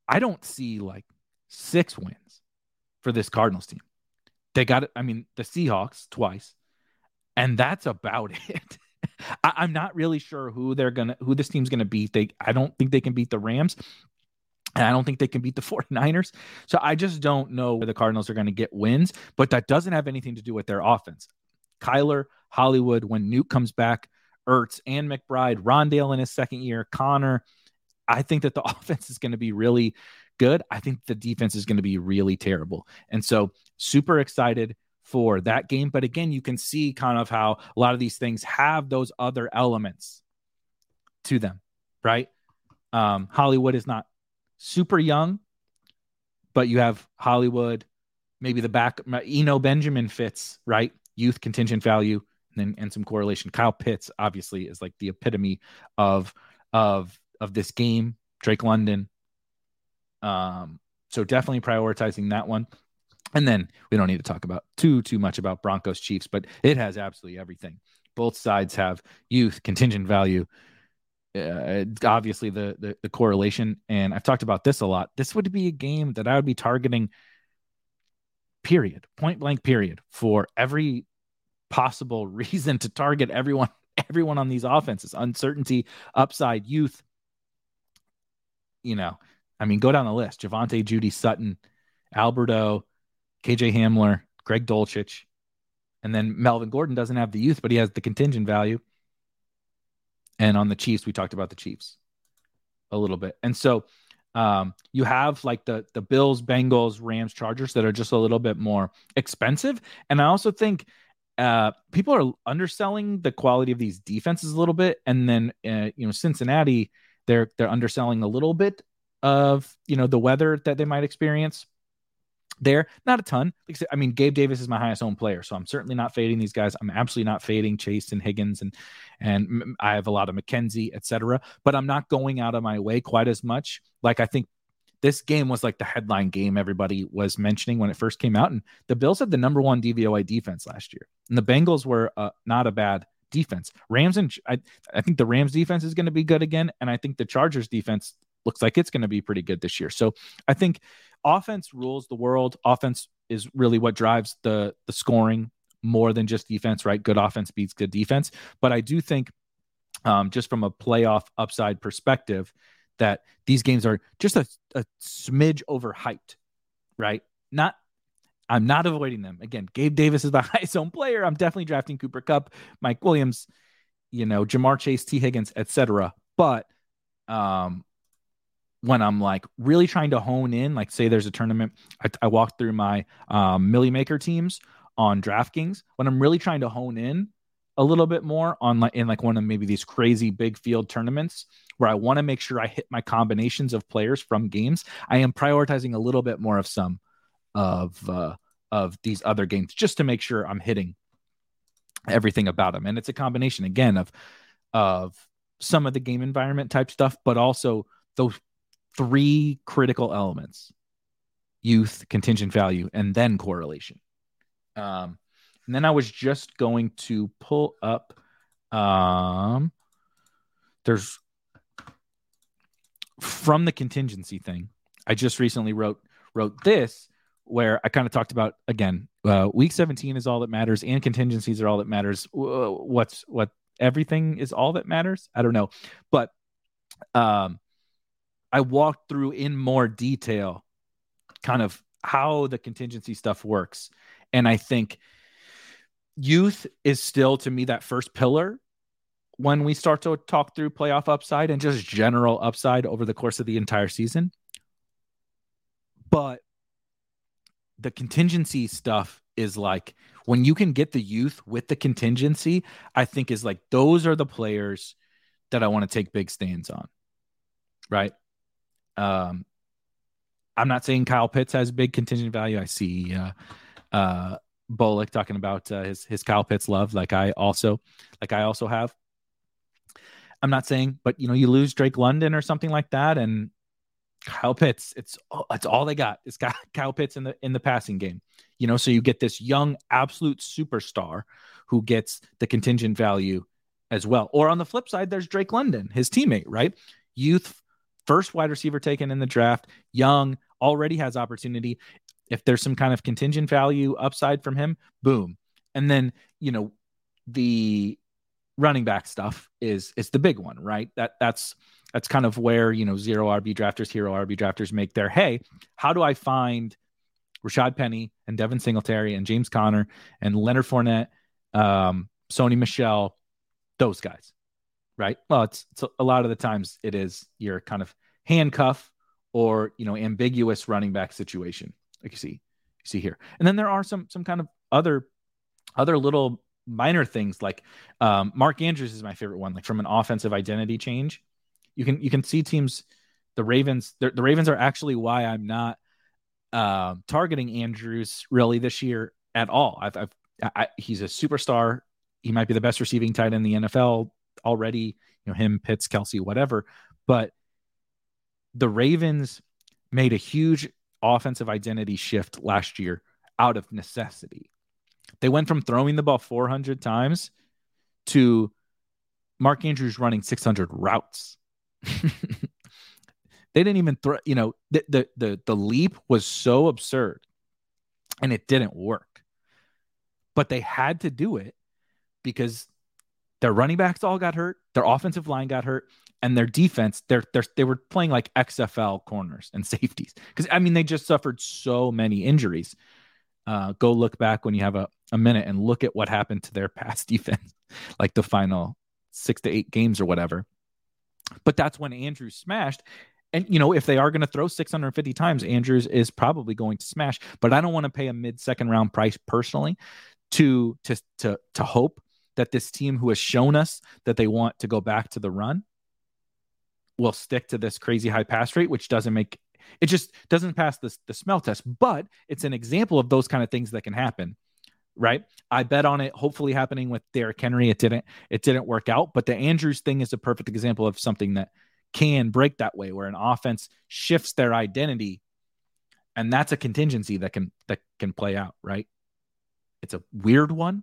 I don't see like six wins for this Cardinals team. They got it. I mean, the Seahawks twice, and that's about (laughs) it. I, am not really sure who they're gonna who this team's gonna beat. They I don't think they can beat the Rams. And I don't think they can beat the (laughs) 49ers. So I just don't know where the Cardinals are going to get wins, but that doesn't have anything to do with their offense. Kyler, Hollywood, when Nuke comes back, Ertz and McBride, Rondale in his second year, Conner. I think that the (laughs) offense is going to be really good. I think the defense is going to be really terrible. And so, super excited for that game. But again, you can see kind of how a lot of these things have those other elements to them, right? Um, Hollywood is not super young, but you have Hollywood, maybe the back, Eno Benjamin fits, right? Youth contingent value. And and some correlation. Kyle Pitts obviously is like the epitome of of of this game. Drake London, um, so definitely prioritizing that one. And then we don't need to talk about too too much about Broncos Chiefs, but it has absolutely everything. Both sides have youth, contingent value, uh, obviously the, the, the correlation. And I've talked about this a lot. This would be a game that I would be targeting. Period, point blank. Period for every possible (laughs) reason to target everyone everyone on these offenses. Uncertainty upside youth. You know I mean, go down the list: Javonte, Jeudy Sutton, Alberto, KJ Hamler, Greg Dulcich, and then Melvin Gordon doesn't have the youth, but he has the contingent value. And on the Chiefs, we talked about the Chiefs a little bit, and so um, you have like the the Bills, Bengals, Rams, Chargers that are just a little bit more expensive, and I also think uh, people are underselling the quality of these defenses a little bit, and then uh, you know Cincinnati they're they're underselling a little bit of you know the weather that they might experience there. Not a ton. Like I, said, I mean, Gabe Davis is my highest owned player, so I'm certainly not fading these guys. I'm absolutely not fading Chase and Higgins, and and I have a lot of McKenzie, etc. But I'm not going out of my way quite as much. Like I think this game was like the headline game everybody was mentioning when it first came out, and the Bills had the number one DVOA defense last year, and the Bengals were uh, not a bad defense. Rams and I, I think the Rams defense is going to be good again, and I think the Chargers defense looks like it's going to be pretty good this year. So I think offense rules the world. Offense is really what drives the the scoring more than just defense, right? Good offense beats good defense. But I do think, um, just from a playoff upside perspective, that these games are just a, a smidge overhyped, right? Not I'm not avoiding them. Again, Gabe Davis is the (laughs) highest own player. I'm definitely drafting Cooper Kupp, Mike Williams, you know, Ja'Marr Chase, T. Higgins, etc. But um, when I'm like really trying to hone in, like say there's a tournament, I, I walk through my um, Milly Maker teams on DraftKings, when I'm really trying to hone in a little bit more on like in like one of maybe these crazy big field tournaments where I want to make sure I hit my combinations of players from games, I am prioritizing a little bit more of some of uh, of these other games just to make sure I'm hitting everything about them. And it's a combination again of of some of the game environment type stuff, but also those three critical elements: youth, contingent value, and then correlation. Um, and then I was just going to pull up. Um, there's from the contingency thing. I just recently wrote wrote this where I kind of talked about again. Uh, week 17 is all that matters, and contingencies are all that matters. What's what? Everything is all that matters. I don't know, but um, I walked through in more detail, kind of how the contingency stuff works, and I think youth is still to me that first pillar when we start to talk through playoff upside and just general upside over the course of the entire season. But the contingency stuff is like when you can get the youth with the contingency, I think is like those are the players that I want to take big stands on. Right. Um, I'm not saying Kyle Pitts has big contingent value. I see uh, uh, Bullock talking about uh, his his Kyle Pitts love, like I also like I also have. I'm not saying, but you know, you lose Drake London or something like that, and Kyle Pitts, it's it's all they got. It's got (laughs) Kyle Pitts in the in the passing game. You know, so you get this young absolute superstar who gets the contingent value as well. Or on the flip side, there's Drake London, his teammate, right? Youth first wide receiver taken in the draft, young, already has opportunity. If there's some kind of contingent value upside from him, boom. And then, you know, the running back stuff is is the big one, right? That that's that's kind of where, you know, zero RB drafters, hero RB drafters make their hey, how do I find Rashad Penny and Devin Singletary and James Conner and Leonard Fournette, um, Sony Michel, those guys, right? Well, it's, it's a lot of the times it is your kind of handcuff or you know ambiguous running back situation like you see you see here. And then there are some some kind of other other little minor things like um, mark andrews is my favorite one like from an offensive identity change. You can you can see teams the ravens the ravens are actually why i'm not uh, targeting andrews really this year at all. I've, I've I, he's a superstar. He might be the best receiving tight end in the nfl already you know him pitts Kelce, whatever. But the ravens made a huge offensive identity shift last year out of necessity. They went from throwing the ball 400 times to Mark Andrews running 600 routes. (laughs) they didn't even throw, you know, the, the the the leap was so absurd and it didn't work. But they had to do it because their running backs all got hurt, their offensive line got hurt, and their defense, they're, they're they were playing like XFL corners and (laughs) safeties because I mean they just suffered so many injuries. Uh, go look back when you have a, a minute and look at what happened to their (laughs) pass defense, like the final six to eight games or whatever. But that's when Andrews smashed. And you know, if they are going to throw 650 times, Andrews is probably going to smash. But I don't want to pay a mid second round price personally to to to to hope that this team who has shown us that they want to go back to the run will stick to this crazy high pass rate, which doesn't make it just doesn't pass the, the smell test, but it's an example of those kind of things that can happen. Right. I bet on it hopefully happening with Derrick Henry. It didn't, it didn't work out. But the Andrews thing is a perfect example of something that can break that way, where an offense shifts their identity. And that's a contingency that can that can play out, right? It's a weird one,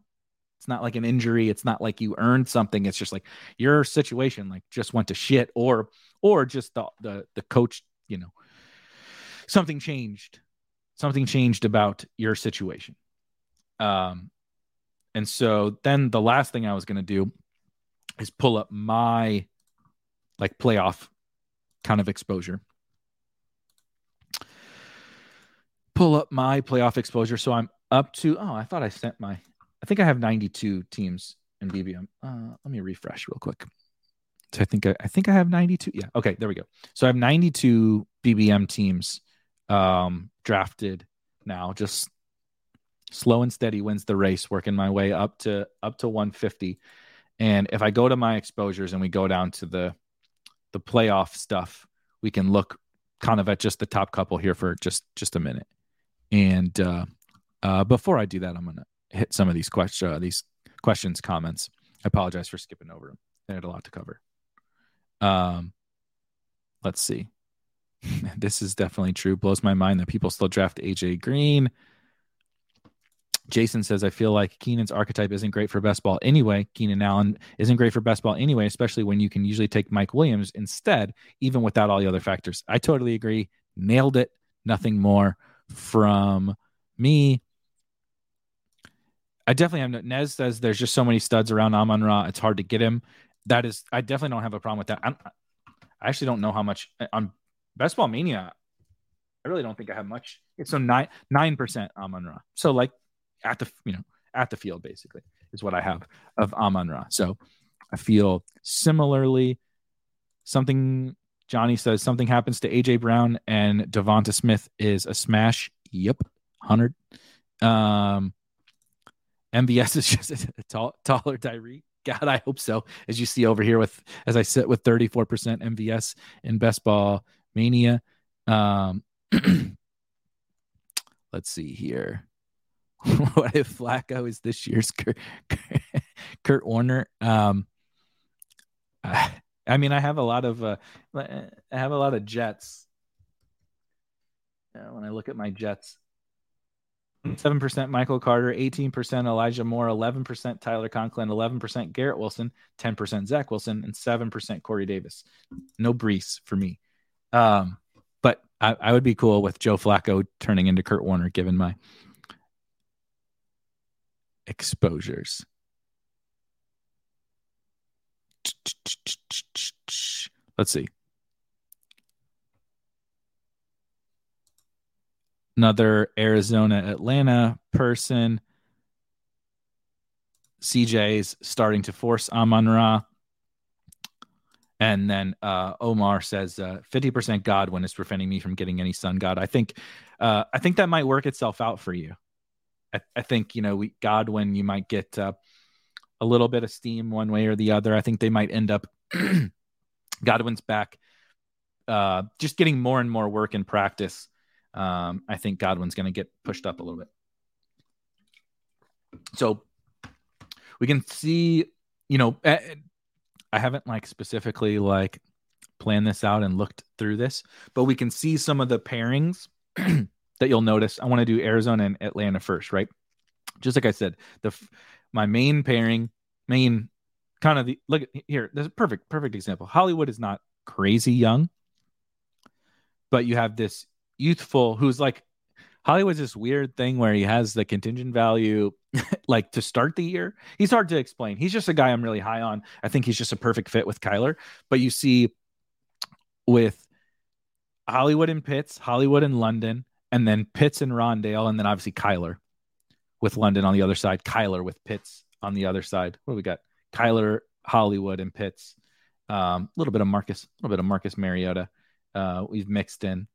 it's not like an injury. It's not like you earned something. It's just like your situation like just went to shit or or just the the the coach, you know, something changed. Something changed about your situation. Um and so then the last thing I was going to do is pull up my like playoff kind of exposure. Pull up my playoff exposure. So I'm up to, oh, I thought I sent my I think I have 92 teams in BBM. Uh, let me refresh real quick. So I think I, I, think I have 92. Yeah. Okay. There we go. So I have 92 BBM teams um, drafted now. Just slow and steady wins the race, working my way up to up to 150. And if I go to my exposures and we go down to the the playoff stuff, we can look kind of at just the top couple here for just just a minute. And uh, uh, before I do that, I'm gonna hit some of these questions, uh, these questions, comments. I apologize for skipping over them. They had a lot to cover. Um, let's see. (laughs) this is definitely true. Blows my mind that people still draft AJ Green. Jason says, I feel like Keenan's archetype isn't great for best ball anyway. Keenan Allen isn't great for best ball anyway, especially when you can usually take Mike Williams instead, even without all the other factors. I totally agree. Nailed it. Nothing more from me. I definitely have. No, Nez says there's just so many studs around Amon Ra. It's hard to get him. That is, I definitely don't have a problem with that. I'm, i actually don't know how much on Best Ball Mania. I really don't think I have much. It's so nine nine percent Amon Ra. So like at the you know at the field basically is what I have of Amon Ra. So I feel similarly. Something Johnny says something happens to AJ Brown and Devonta Smith is a smash. Yep, hundred. Um, MVS is (laughs) just a tall, taller Tyreek. God, I hope so. As you see over here with as I sit with 34% MVS in best ball mania. Um (clears throat) let's see here. (laughs) what if Flacco is this year's Kurt, (laughs) Kurt Warner? Um (sighs) I, mean I have a lot of uh I have a lot of Jets. When I look at my Jets, 7% Michael Carter, 18% Elijah Moore, 11% Tyler Conklin, 11% Garrett Wilson, 10% Zach Wilson, and 7% Corey Davis. No Breece for me. Um, but I, I, would be cool with Joe Flacco turning into Kurt Warner given my exposures. Let's see. Another Arizona Atlanta person. CJ's starting to force Amon Ra. And then uh, Omar says uh, 50% Godwin is preventing me from getting any sun god. I think uh, I think that might work itself out for you. I, I think, you know, we, Godwin, you might get uh, a little bit of steam one way or the other. I think they might end up (clears throat) Godwin's back, uh, just getting more and more work in practice um, I think Godwin's going to get pushed up a little bit. So we can see, you know, I haven't like specifically like planned this out and looked through this, but we can see some of the pairings (clears throat) that you'll notice. I want to do Arizona and Atlanta first, right? Just like I said, the my main pairing, main kind of the look here. There's a perfect, perfect example. Hollywood is not crazy young, but you have this youthful who's like Hollywood's this weird thing where he has the contingent value (laughs) like to start the year. He's hard to explain. He's just a guy I'm really high on. I think he's just a perfect fit with Kyler. But you see with Hollywood and Pitts, Hollywood and London, and then Pitts and Rondale, and then obviously Kyler with London on the other side, Kyler with Pitts on the other side. What do we got? Kyler, Hollywood, and Pitts. A um, little bit of Marcus, a little bit of Marcus Mariota. Uh, we've mixed in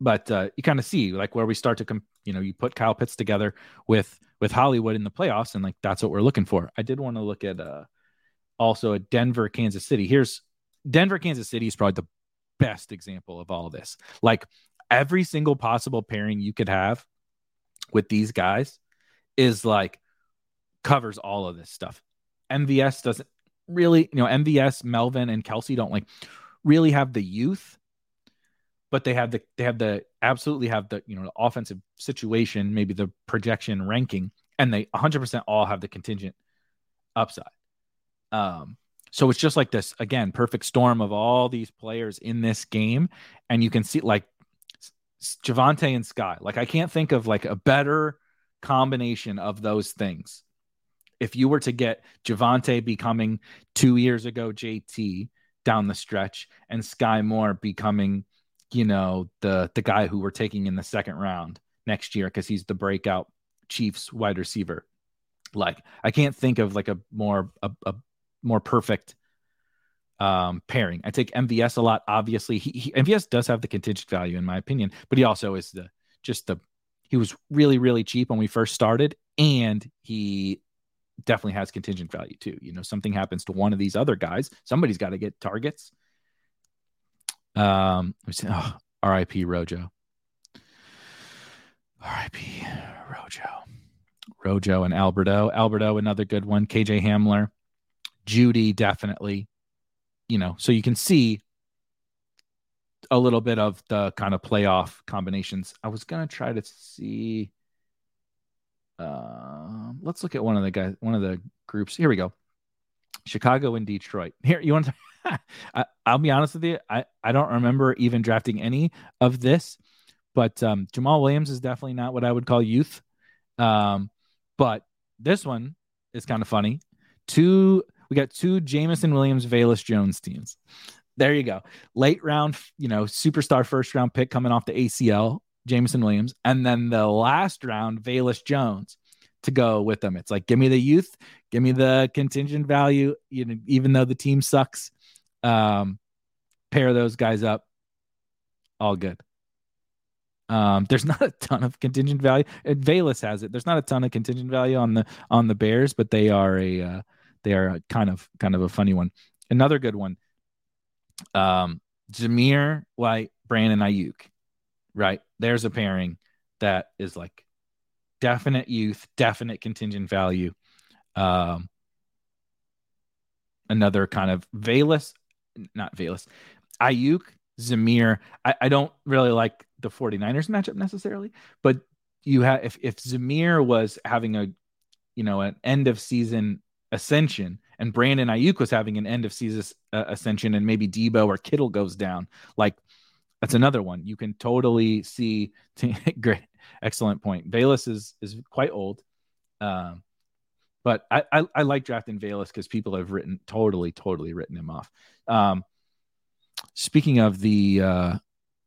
but uh, you kind of see like where we start to com- you know you put Kyle Pitts together with with Hollywood in the playoffs and like that's what we're looking for. I did want to look at uh also at Denver Kansas City. Here's Denver Kansas City is probably the best example of all this. Like every single possible pairing you could have with these guys is like covers all of this stuff. MVS doesn't really, you know, MVS, Melvin, and Kelce don't like really have the youth but they have the they have the absolutely have the you know the offensive situation, maybe the projection ranking, and they 100% all have the contingent upside. Um, so it's just like this again, perfect storm of all these players in this game, and you can see like Javonte and Sky. Like I can't think of like a better combination of those things. If you were to get Javonte becoming two years ago JT down the stretch, and Sky Moore becoming you know the the guy who we're taking in the second round next year because he's the breakout Chiefs wide receiver. Like I can't think of like a more a, a more perfect um, pairing. I take MVS a lot. Obviously, he, he, MVS does have the contingent value in my opinion, but he also is the just the he was really, really cheap when we first started, and he definitely has contingent value too. You know, something happens to one of these other guys, somebody's got to get targets. Um, oh, R.I.P. Rojo. R.I.P. Rojo. Rojo and Alberto. Alberto, another good one. KJ Hamler. Jeudy, definitely. You know, so you can see a little bit of the kind of playoff combinations. I was gonna try to see. Uh, let's look at one of the guys, one of the groups. Here we go. Chicago and Detroit. Here, you want to? (laughs) I, will be honest with you. I, I don't remember even drafting any of this, but um, Jamaal Williams is definitely not what I would call youth. Um, but this one is kind of funny. Two, we got two Jameson Williams, Velus Jones teams. There you go. Late round, you know, superstar first round pick coming off the ACL, Jameson Williams, and then the last round, Velus Jones to go with them. It's like, give me the youth, give me the contingent value, you know, even though the team sucks. Um, pair those guys up. All good. Um, there's (laughs) not a ton of contingent value. Velus has it. There's not a ton of contingent value on the on the Bears, but they are a uh, they are a kind of kind of a funny one. Another good one. Um, Zamir White, Brandon Aiyuk, Right there's a pairing that is like definite youth, definite contingent value. Um, another kind of Velus, not Velas, Aiyuk, Zamir. I, I don't really like the 49ers matchup necessarily, but you have if if Zamir was having a you know an end of season ascension and Brandon Aiyuk was having an end of season uh, ascension and maybe Deebo or Kittle goes down, like that's another one you can totally see. (laughs) great, excellent point. Velus is is quite old, um, but I, I, I like drafting Velus because people have written totally totally written him off. Um, speaking of the uh,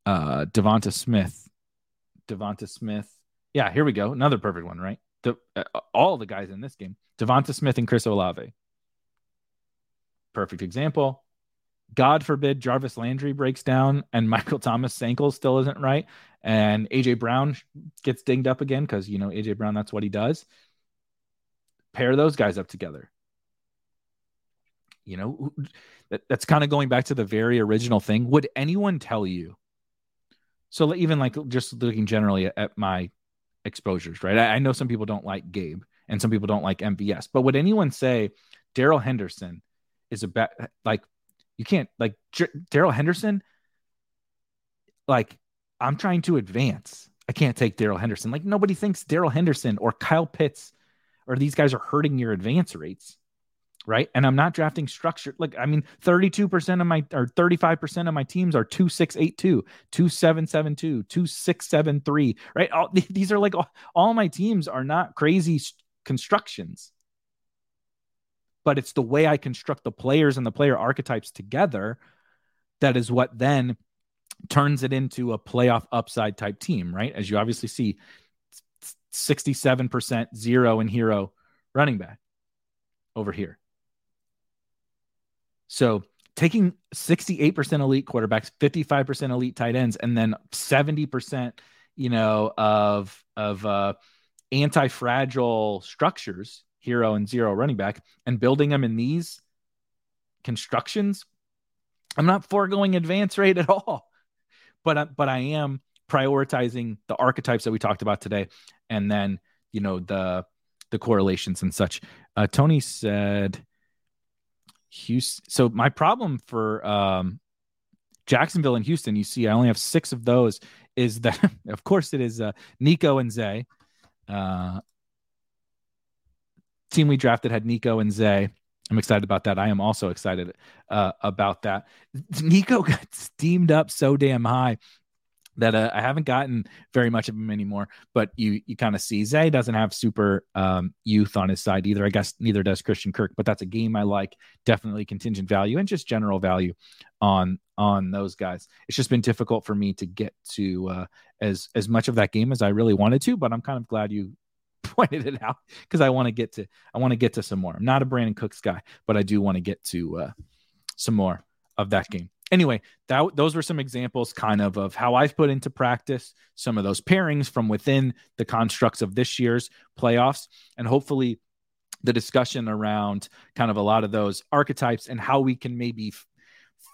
uh, Devonta Smith, Devonta Smith. Yeah, here we go. Another perfect one, right? The, uh, all the guys in this game, Devonta Smith and Chris Olave. Perfect example. God forbid Jarvis Landry breaks down and (laughs) Michael Thomas' ankle still isn't right, and AJ Brown gets dinged up again because you know AJ Brown that's what he does. Pair those guys up together. You know, that, that's kind of going back to the very original thing. Would anyone tell you so even like just looking generally at, my exposures, right? I, I, know some people don't like Gabe and some people don't like MVS, but would anyone say Darrell Henderson is a bad like you can't like J- Darrell Henderson? Like I'm trying to advance. I can't take Darrell Henderson. Like nobody thinks Darrell Henderson or Kyle Pitts or these guys are hurting your advance rates right? And I'm not drafting structured. Like, I mean, 32% of my or 35% of my teams are 2682, 2772, 2673, right? All, (laughs) these are like all, all my teams are not crazy constructions. But it's the way I construct the players and the player archetypes together that is what then turns it into a playoff upside type team, right? As you obviously see, 67% zero and hero running back over here. So taking 68% elite quarterbacks, 55% elite tight ends, and then 70%, you know, of of uh, anti-fragile structures, hero and zero running back, and building them in these constructions, I'm not foregoing advance rate at all. (laughs) But but I am prioritizing the archetypes that we talked about today, and then you know the the correlations and such. Uh, Tony said Houston. So my problem for um, Jacksonville and Houston, you see, I only have six of those. Is that (laughs) of course it is uh, Nico and Zay. Uh, team we drafted had Nico and Zay. I'm excited about that. I am also excited uh, about that. Nico (laughs) got steamed up so damn high that uh, I haven't gotten very much of him anymore. But you you kind of see Zay doesn't have super um, youth on his side either. I guess neither does Christian Kirk. But that's a game I like. Definitely contingent value and just general value on on those guys. It's just been difficult for me to get to uh, as as much of that game as I really wanted to. But I'm kind of glad you (laughs) pointed it out because I want to get to I want to get to some more. I'm not a Brandin Cooks guy, but I do want to get to uh, some more of that game. Anyway, that those were some examples kind of of how I've put into practice some of those pairings from within the constructs of this year's playoffs. And hopefully the discussion around kind of a lot of those archetypes and how we can maybe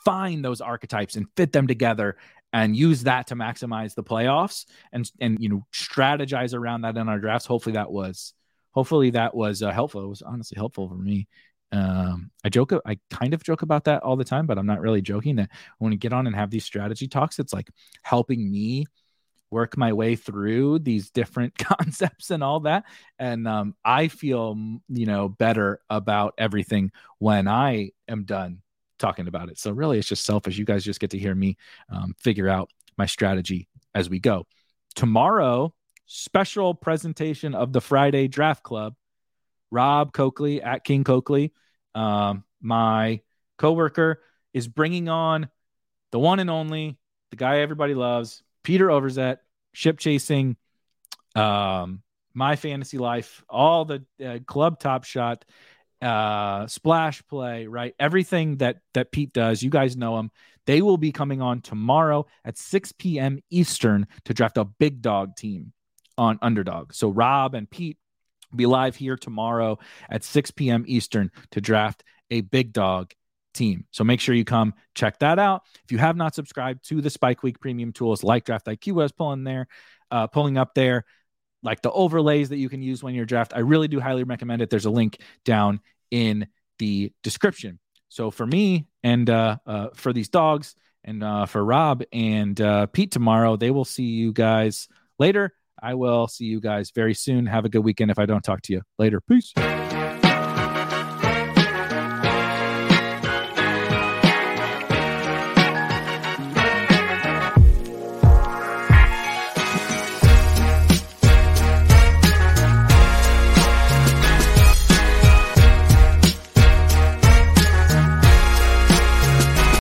find those archetypes and fit them together and use that to maximize the playoffs and and you know strategize around that in our drafts. Hopefully that was hopefully that was uh, helpful. It was honestly helpful for me um, I joke, I kind of joke about that all the time, but I'm not really joking that when we get on and have these strategy talks, it's like helping me work my way through these different (laughs) concepts and all that. And um, I feel, you know, better about everything when I am done talking about it. So really, it's just selfish. You guys just get to hear me um, figure out my strategy as we go. Tomorrow, special presentation of the Friday Draft Club Rob Coakley at King Coakley, um, my coworker, is bringing on the one and only, the guy everybody loves, Peter Overzet, ship chasing, um, my fantasy life, all the uh, club top shot, uh, splash play, right? Everything that that Pete does, you guys know him. They will be coming on tomorrow at 6 p.m. Eastern to draft a big dog team on underdog. So Rob and Pete be live here tomorrow at 6 p.m. Eastern to draft a big dog team. So make sure you come check that out. If you have not subscribed to the Spike Week premium tools like Draft IQ was pulling there, uh, pulling up there, like the overlays that you can use when you're draft, I really do highly recommend it. There's a link down in the description. So for me and uh, uh, for these dogs and uh, for Rob and uh, Pete tomorrow, they will see you guys later. I will see you guys very soon. Have a good weekend if I don't talk to you later. Peace.